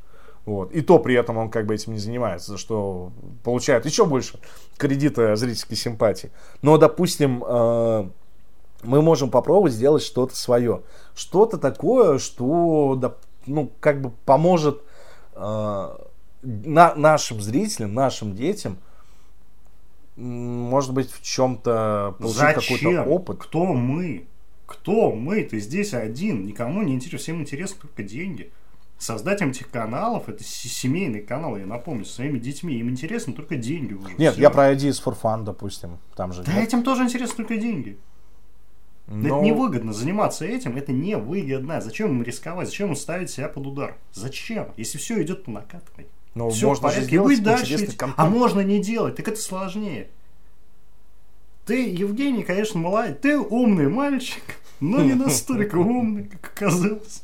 Вот. И то при этом он как бы этим не занимается, за что получает еще больше кредита зрительской симпатии. Но, допустим, э, мы можем попробовать сделать что-то свое. Что-то такое, что ну, как бы поможет э, на, нашим зрителям, нашим детям, может быть, в чем-то получить какой-то опыт. Кто мы? Кто мы? Ты здесь один. Никому не интересно. Всем интересны только деньги. Создателям этих каналов, это семейные каналы, я напомню, со своими детьми, им интересны только деньги уже. Нет, все. я про Ideas for Fun, допустим, там же. Да нет? этим тоже интересны только деньги. Но... Это невыгодно заниматься этим, это невыгодно. Зачем им рисковать? Зачем им ставить себя под удар? Зачем? Если все идет по накатанной. Но все можно в порядке, быть дальше. А можно не делать, так это сложнее. Ты, Евгений, конечно, молодец. Ты умный мальчик, но не настолько умный, как оказалось.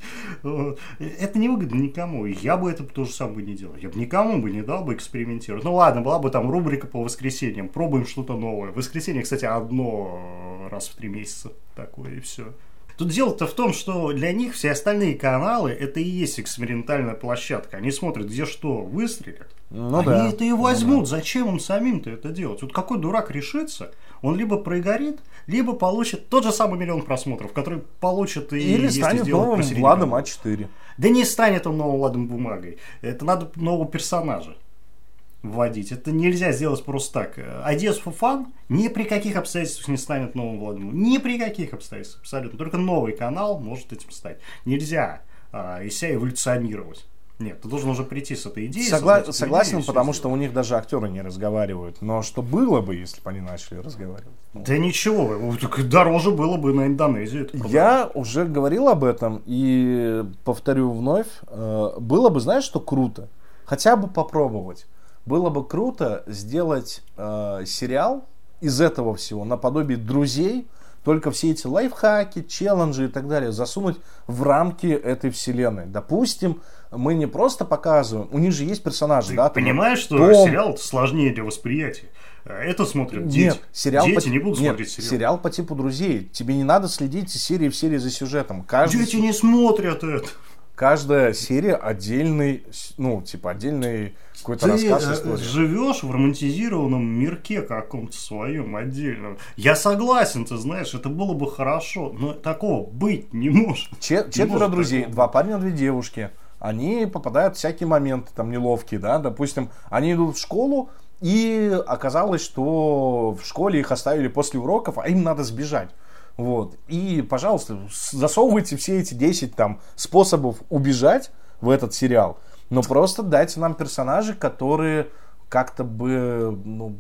Это не выгодно никому. Я бы это то же самое не делал. Я бы никому бы не дал бы экспериментировать. Ну ладно, была бы там рубрика по воскресеньям. Пробуем что-то новое. Воскресенье, кстати, одно раз в три месяца. Такое и все. Тут дело-то в том, что для них все остальные каналы это и есть экспериментальная площадка. Они смотрят, где что выстрелят. Ну, Они да. это и возьмут. Ну, да. Зачем им самим-то это делать? Вот какой дурак решится, он либо прогорит, либо получит тот же самый миллион просмотров, который получит и Или станет новым Владом А4. Да не станет он новым Владом Бумагой. Это надо нового персонажа вводить. Это нельзя сделать просто так. Ideas for Fun ни при каких обстоятельствах не станет новым Владимиром. Ни при каких обстоятельствах абсолютно. Только новый канал может этим стать. Нельзя а, из себя эволюционировать. Нет, ты должен уже прийти с этой идеей. Согла- согласен, потому что у них даже актеры не разговаривают. Но что было бы, если бы они начали разговаривать? Да ничего, дороже было бы на Индонезию. Я уже говорил об этом и повторю вновь. Э, было бы, знаешь, что круто? Хотя бы попробовать было бы круто сделать э, сериал из этого всего, наподобие друзей, только все эти лайфхаки, челленджи и так далее засунуть в рамки этой вселенной. Допустим, мы не просто показываем, у них же есть персонажи, Ты да? Понимаешь, что Том... сериал сложнее для восприятия. Это смотрят дети. Нет, сериал дети по... не будут Нет, смотреть сериал. сериал по типу друзей. Тебе не надо следить из серии в серии за сюжетом. Каждый... Дети не смотрят это. Каждая серия отдельный, ну, типа, отдельный какой-то рассказ э, истории. живешь в романтизированном мирке каком-то своем отдельном. Я согласен, ты знаешь, это было бы хорошо, но такого быть не может. Че- не четверо может друзей, такого. два парня, две девушки. Они попадают в всякие моменты там неловкие, да, допустим, они идут в школу, и оказалось, что в школе их оставили после уроков, а им надо сбежать. Вот. И, пожалуйста, засовывайте все эти 10 там способов убежать в этот сериал. Но просто дайте нам персонажей, которые как-то бы, ну,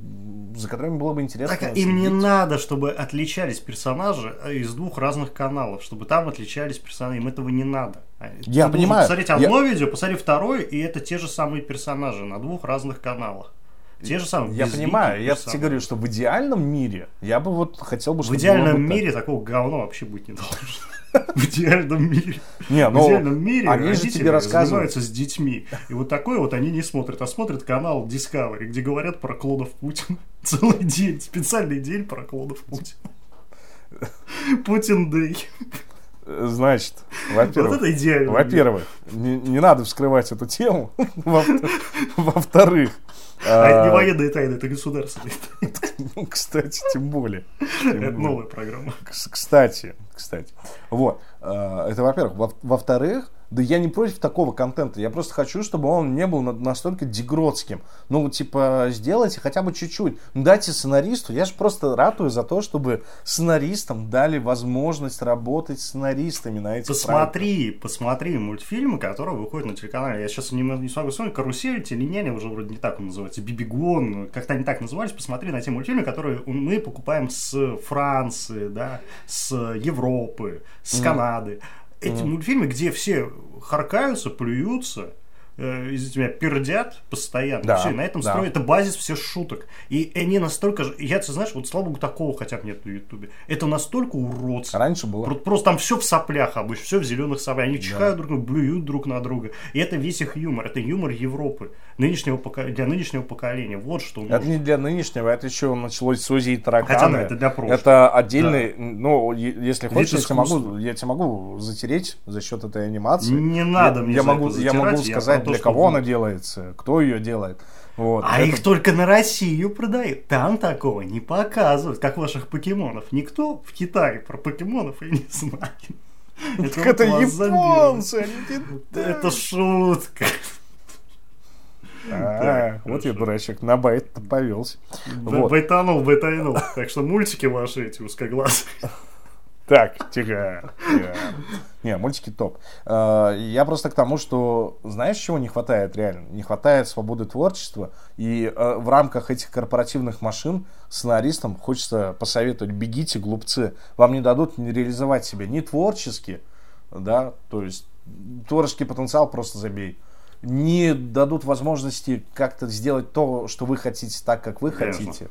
за которыми было бы интересно. Так, им не надо, чтобы отличались персонажи э, из двух разных каналов, чтобы там отличались персонажи, им этого не надо. А, я Ты понимаю. Посмотреть одно я... видео, посмотри второе, и это те же самые персонажи на двух разных каналах. Те же самые. Я понимаю, я тебе говорю, что в идеальном мире я бы вот хотел бы, чтобы В идеальном мире так. такого говна вообще быть не должно. В идеальном мире. Не, ну, в идеальном мире они же тебе рассказывают. с детьми. И вот такое вот они не смотрят, а смотрят канал Discovery, где говорят про клонов Путина. Целый день, специальный день про клонов Путина. Путин Дэй. Значит, во-первых, вот во-первых, не, не надо вскрывать эту тему. Во-вторых, а это не военные тайны, это государственные тайны. Ну, кстати, тем более. Это новая программа. Кстати, кстати. Вот. А, это во-первых. Во-вторых, да я не против такого контента. Я просто хочу, чтобы он не был настолько дегродским. Ну, типа, сделайте хотя бы чуть-чуть. Дайте сценаристу. Я же просто ратую за то, чтобы сценаристам дали возможность работать сценаристами на этих Посмотри, проектах. посмотри мультфильмы, которые выходят на телеканале. Я сейчас не, не смогу вспомнить. Карусель, Теленяня, уже вроде не так он называется. Бибигон, как-то они так назывались. Посмотри на те мультфильмы, которые мы покупаем с Франции, да, с Европы, с mm. Канады эти mm. мультфильмы, где все харкаются, плюются, э, из меня пердят постоянно. Да, все, на этом да. строят, это базис всех шуток. И они настолько же, я, ты знаешь, вот слава богу, такого хотя бы нет на Ютубе. Это настолько уродство. Раньше было. Просто, просто там все в соплях обычно, все в зеленых соплях. Они чихают да. друг друга, блюют друг на друга. И это весь их юмор, это юмор Европы. Нынешнего, для нынешнего поколения. Вот что Это нужно. не для нынешнего, это еще началось с и тараканы. Хотя да, это для прошлого. Это отдельный, ну, е- если хочешь, я тебе, могу, я тебе могу затереть за счет этой анимации. Не надо я, мне я могу, это я могу затирать, я сказать, про то, для кого вот. она делается, кто ее делает. Вот. А Это- их только на Россию продают. Там такого не показывают, как ваших покемонов. Никто в Китае про покемонов и не знает. Это забило. японцы, они. Это шутка. А, Вот я дурачок, на байт повелся. Байтанул, байтанул. Так что мультики ваши эти узкоглазые. Так, тихо. Не, мультики топ. Э, Я просто к тому, что знаешь, чего не хватает реально? Не хватает свободы творчества. И э, в рамках этих корпоративных машин сценаристам хочется посоветовать, бегите, глупцы. Вам не дадут не реализовать себя ни творчески, да, то есть творческий потенциал просто забей. Не дадут возможности как-то сделать то, что вы хотите так, как вы Конечно. хотите.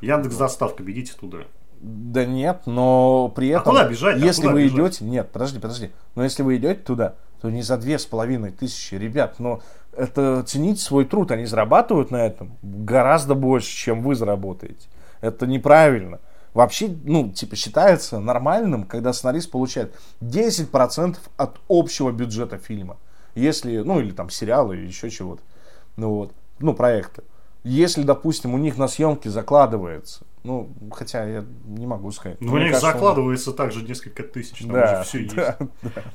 Яндекс доставка, бегите туда. Да нет, но при А этом... куда бежать? А Если куда вы бежать? идете... Нет, подожди, подожди. Но если вы идете туда, то не за две с половиной тысячи. Ребят, но это цените свой труд. Они зарабатывают на этом гораздо больше, чем вы заработаете. Это неправильно. Вообще, ну, типа, считается нормальным, когда сценарист получает 10% от общего бюджета фильма. Если, ну, или там сериала, или еще чего-то. Ну, вот. Ну, проекта. Если, допустим, у них на съемке закладывается, ну, хотя я не могу сказать. Ну, у них кажется, закладывается также несколько тысяч, там Да, уже все есть. да,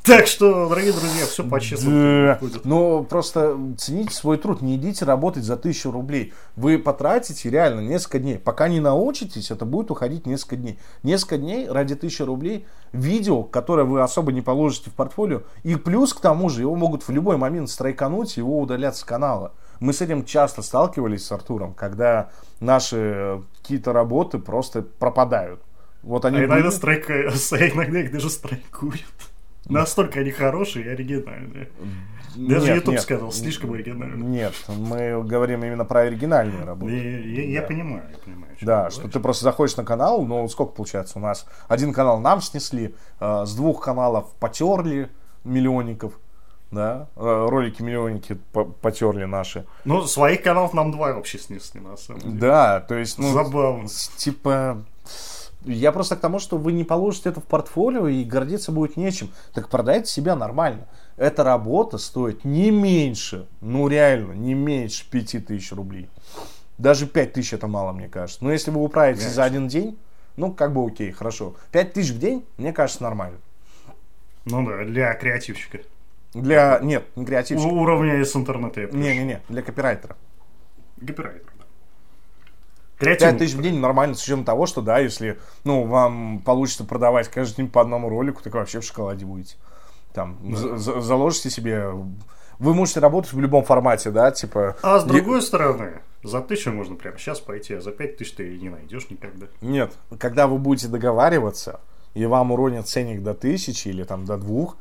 Так что, дорогие друзья, все по-честному Да. будет. Но просто цените свой труд, не идите работать за тысячу рублей. Вы потратите реально несколько дней. Пока не научитесь, это будет уходить несколько дней. Несколько дней ради тысячи рублей видео, которое вы особо не положите в портфолио. И плюс к тому же его могут в любой момент страйкануть, его удалят с канала. Мы с этим часто сталкивались с Артуром, когда наши э, какие-то работы просто пропадают. Вот они А иногда, были- страйка- иногда их даже страйкуют. Настолько они хорошие и оригинальные. Даже Нет, YouTube нет. сказал, слишком оригинально. Нет, мы говорим именно про оригинальные работы. Я, я- я Да. понимаю, я понимаю. о чем Да, что говоришь. ты просто заходишь на канал, ну сколько получается у нас? Один канал нам снесли, э, с двух каналов потерли миллионников, да, э, ролики миллионники по- потерли наши. Ну, своих каналов нам два вообще снесли, на самом деле. Да, то есть, ну, Забавно. типа, я просто к тому, что вы не положите это в портфолио и гордиться будет нечем. Так продайте себя нормально. Эта работа стоит не меньше, ну реально, не меньше 5000 рублей. Даже 5000 это мало, мне кажется. Но если вы управитесь за один день, ну как бы окей, хорошо. 5000 в день, мне кажется, нормально. Ну да, для креативщика. Для, нет, не креативщика. Уровня из интернета я. Не-не-не, для копирайтера. Копирайтер, да. 5 Креативный. тысяч в день нормально, с учетом того, что, да, если, ну, вам получится продавать каждый день по одному ролику, так вообще в шоколаде будете. Там, за- заложите себе... Вы можете работать в любом формате, да, типа... А с другой стороны, за тысячу можно прямо сейчас пойти, а за пять тысяч ты не найдешь никогда. Нет, когда вы будете договариваться, и вам уронят ценник до тысячи или там до двух,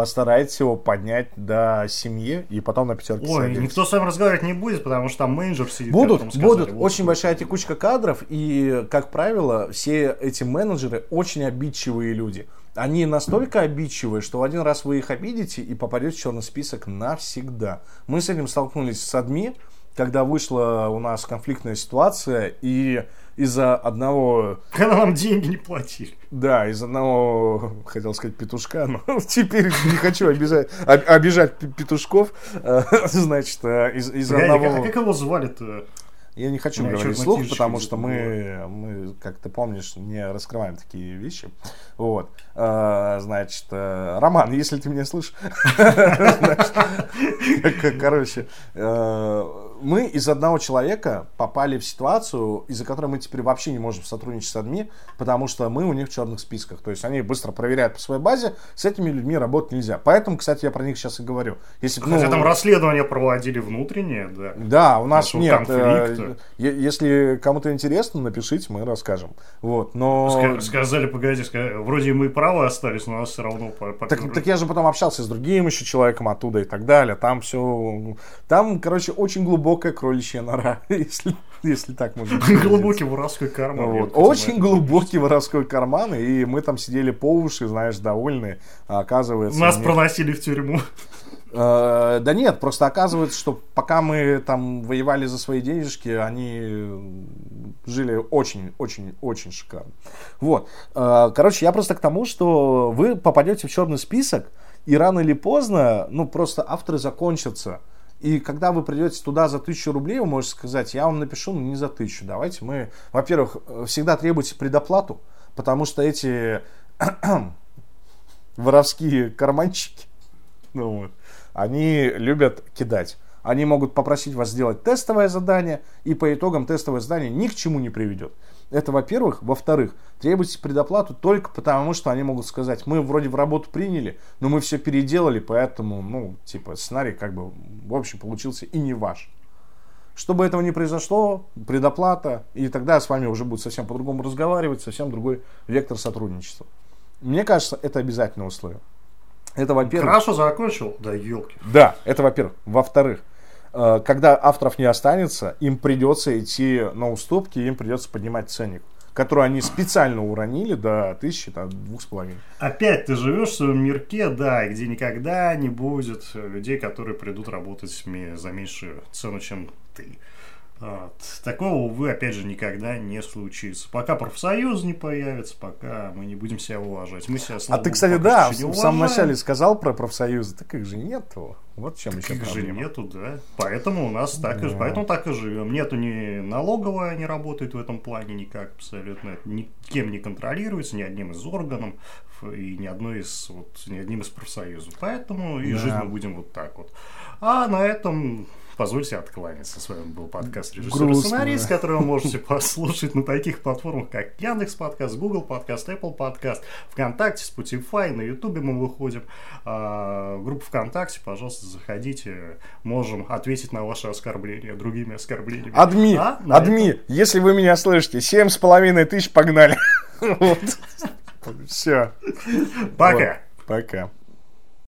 постарайтесь его поднять до семьи и потом на пятерке Ой, садитесь. никто с вами разговаривать не будет, потому что там менеджер сидит. Будут, сказали, будут. вот Очень большая текучка кадров, и, как правило, все эти менеджеры очень обидчивые люди. Они настолько обидчивые, что один раз вы их обидите и попадете в черный список навсегда. Мы с этим столкнулись с адми, когда вышла у нас конфликтная ситуация, и из-за одного Когда нам деньги не платили. да, из одного, хотел сказать, петушка, но теперь не хочу обижать, об- обижать пе- петушков. Э, Значит, э, из, из одного... а как его звали-то? Я не хочу Я говорить слух, потому что мы, мы, как ты помнишь, не раскрываем такие вещи. Вот. Э, Значит, Роман, если ты меня слышишь, короче, мы из одного человека попали в ситуацию, из-за которой мы теперь вообще не можем сотрудничать с адми, потому что мы у них в черных списках. То есть они быстро проверяют по своей базе, с этими людьми работать нельзя. Поэтому, кстати, я про них сейчас и говорю. Если, ну, Хотя там расследование проводили внутреннее, да. да, у нас Нашего нет. э, конфликта. Если кому-то интересно, напишите, мы расскажем. Вот, но... Ска- Сказали, погоди, ска- вроде мы правы остались, но нас все равно Так, так я же потом общался с другим еще человеком оттуда и так далее. Там все... Там, короче, очень глубокая кроличья нора, если, если так можно выразиться. Глубокий воровской карман. Вот. Очень глубокий воровской карман, и мы там сидели по уши, знаешь, довольные. А оказывается... Нас них- проносили в тюрьму. Э, да нет, просто оказывается, что пока мы там воевали за свои денежки, они жили очень-очень-очень шикарно. Вот. Э, короче, я просто к тому, что вы попадете в черный список, и рано или поздно, ну, просто авторы закончатся. И когда вы придете туда за тысячу рублей, вы можете сказать, я вам напишу, но не за тысячу. Давайте мы, во-первых, всегда требуйте предоплату, потому что эти воровские карманчики, ну они любят кидать. Они могут попросить вас сделать тестовое задание, и по итогам тестовое задание ни к чему не приведет. Это во-первых. Во-вторых, требуйте предоплату только потому, что они могут сказать, мы вроде в работу приняли, но мы все переделали, поэтому, ну, типа, сценарий как бы, в общем, получился и не ваш. Чтобы этого не произошло, предоплата, и тогда с вами уже будет совсем по-другому разговаривать, совсем другой вектор сотрудничества. Мне кажется, это обязательное условие. Это во-первых. Хорошо закончил, да елки. Да, это во-первых. Во-вторых, когда авторов не останется, им придется идти на уступки, им придется поднимать ценник которую они специально уронили до тысячи, там, двух с половиной. Опять ты живешь в своем мирке, да, где никогда не будет людей, которые придут работать за меньшую цену, чем ты. Вот. Такого, увы, опять же, никогда не случится. Пока профсоюз не появится, пока мы не будем себя уважать. Мы себя, а ты, кстати, да, в самом начале сказал про профсоюзы, так их же нету. Вот чем еще Их же нету, да. Поэтому у нас так, да. и, поэтому так и живем. Нету ни налоговая, не работает в этом плане никак абсолютно. Никем не контролируется, ни одним из органов и ни одной из, вот, ни одним из профсоюзов. Поэтому и да. жить мы будем вот так вот. А на этом позвольте откланяться. С вами был подкаст режиссер сценарист, который вы можете послушать на таких платформах, как Яндекс Подкаст, Google Подкаст, Apple Подкаст, ВКонтакте, Spotify, на Ютубе мы выходим. А, группа ВКонтакте, пожалуйста, заходите. Можем ответить на ваши оскорбления другими оскорблениями. Адми, а, адми, если вы меня слышите, семь с половиной тысяч погнали. Все. Пока. Пока.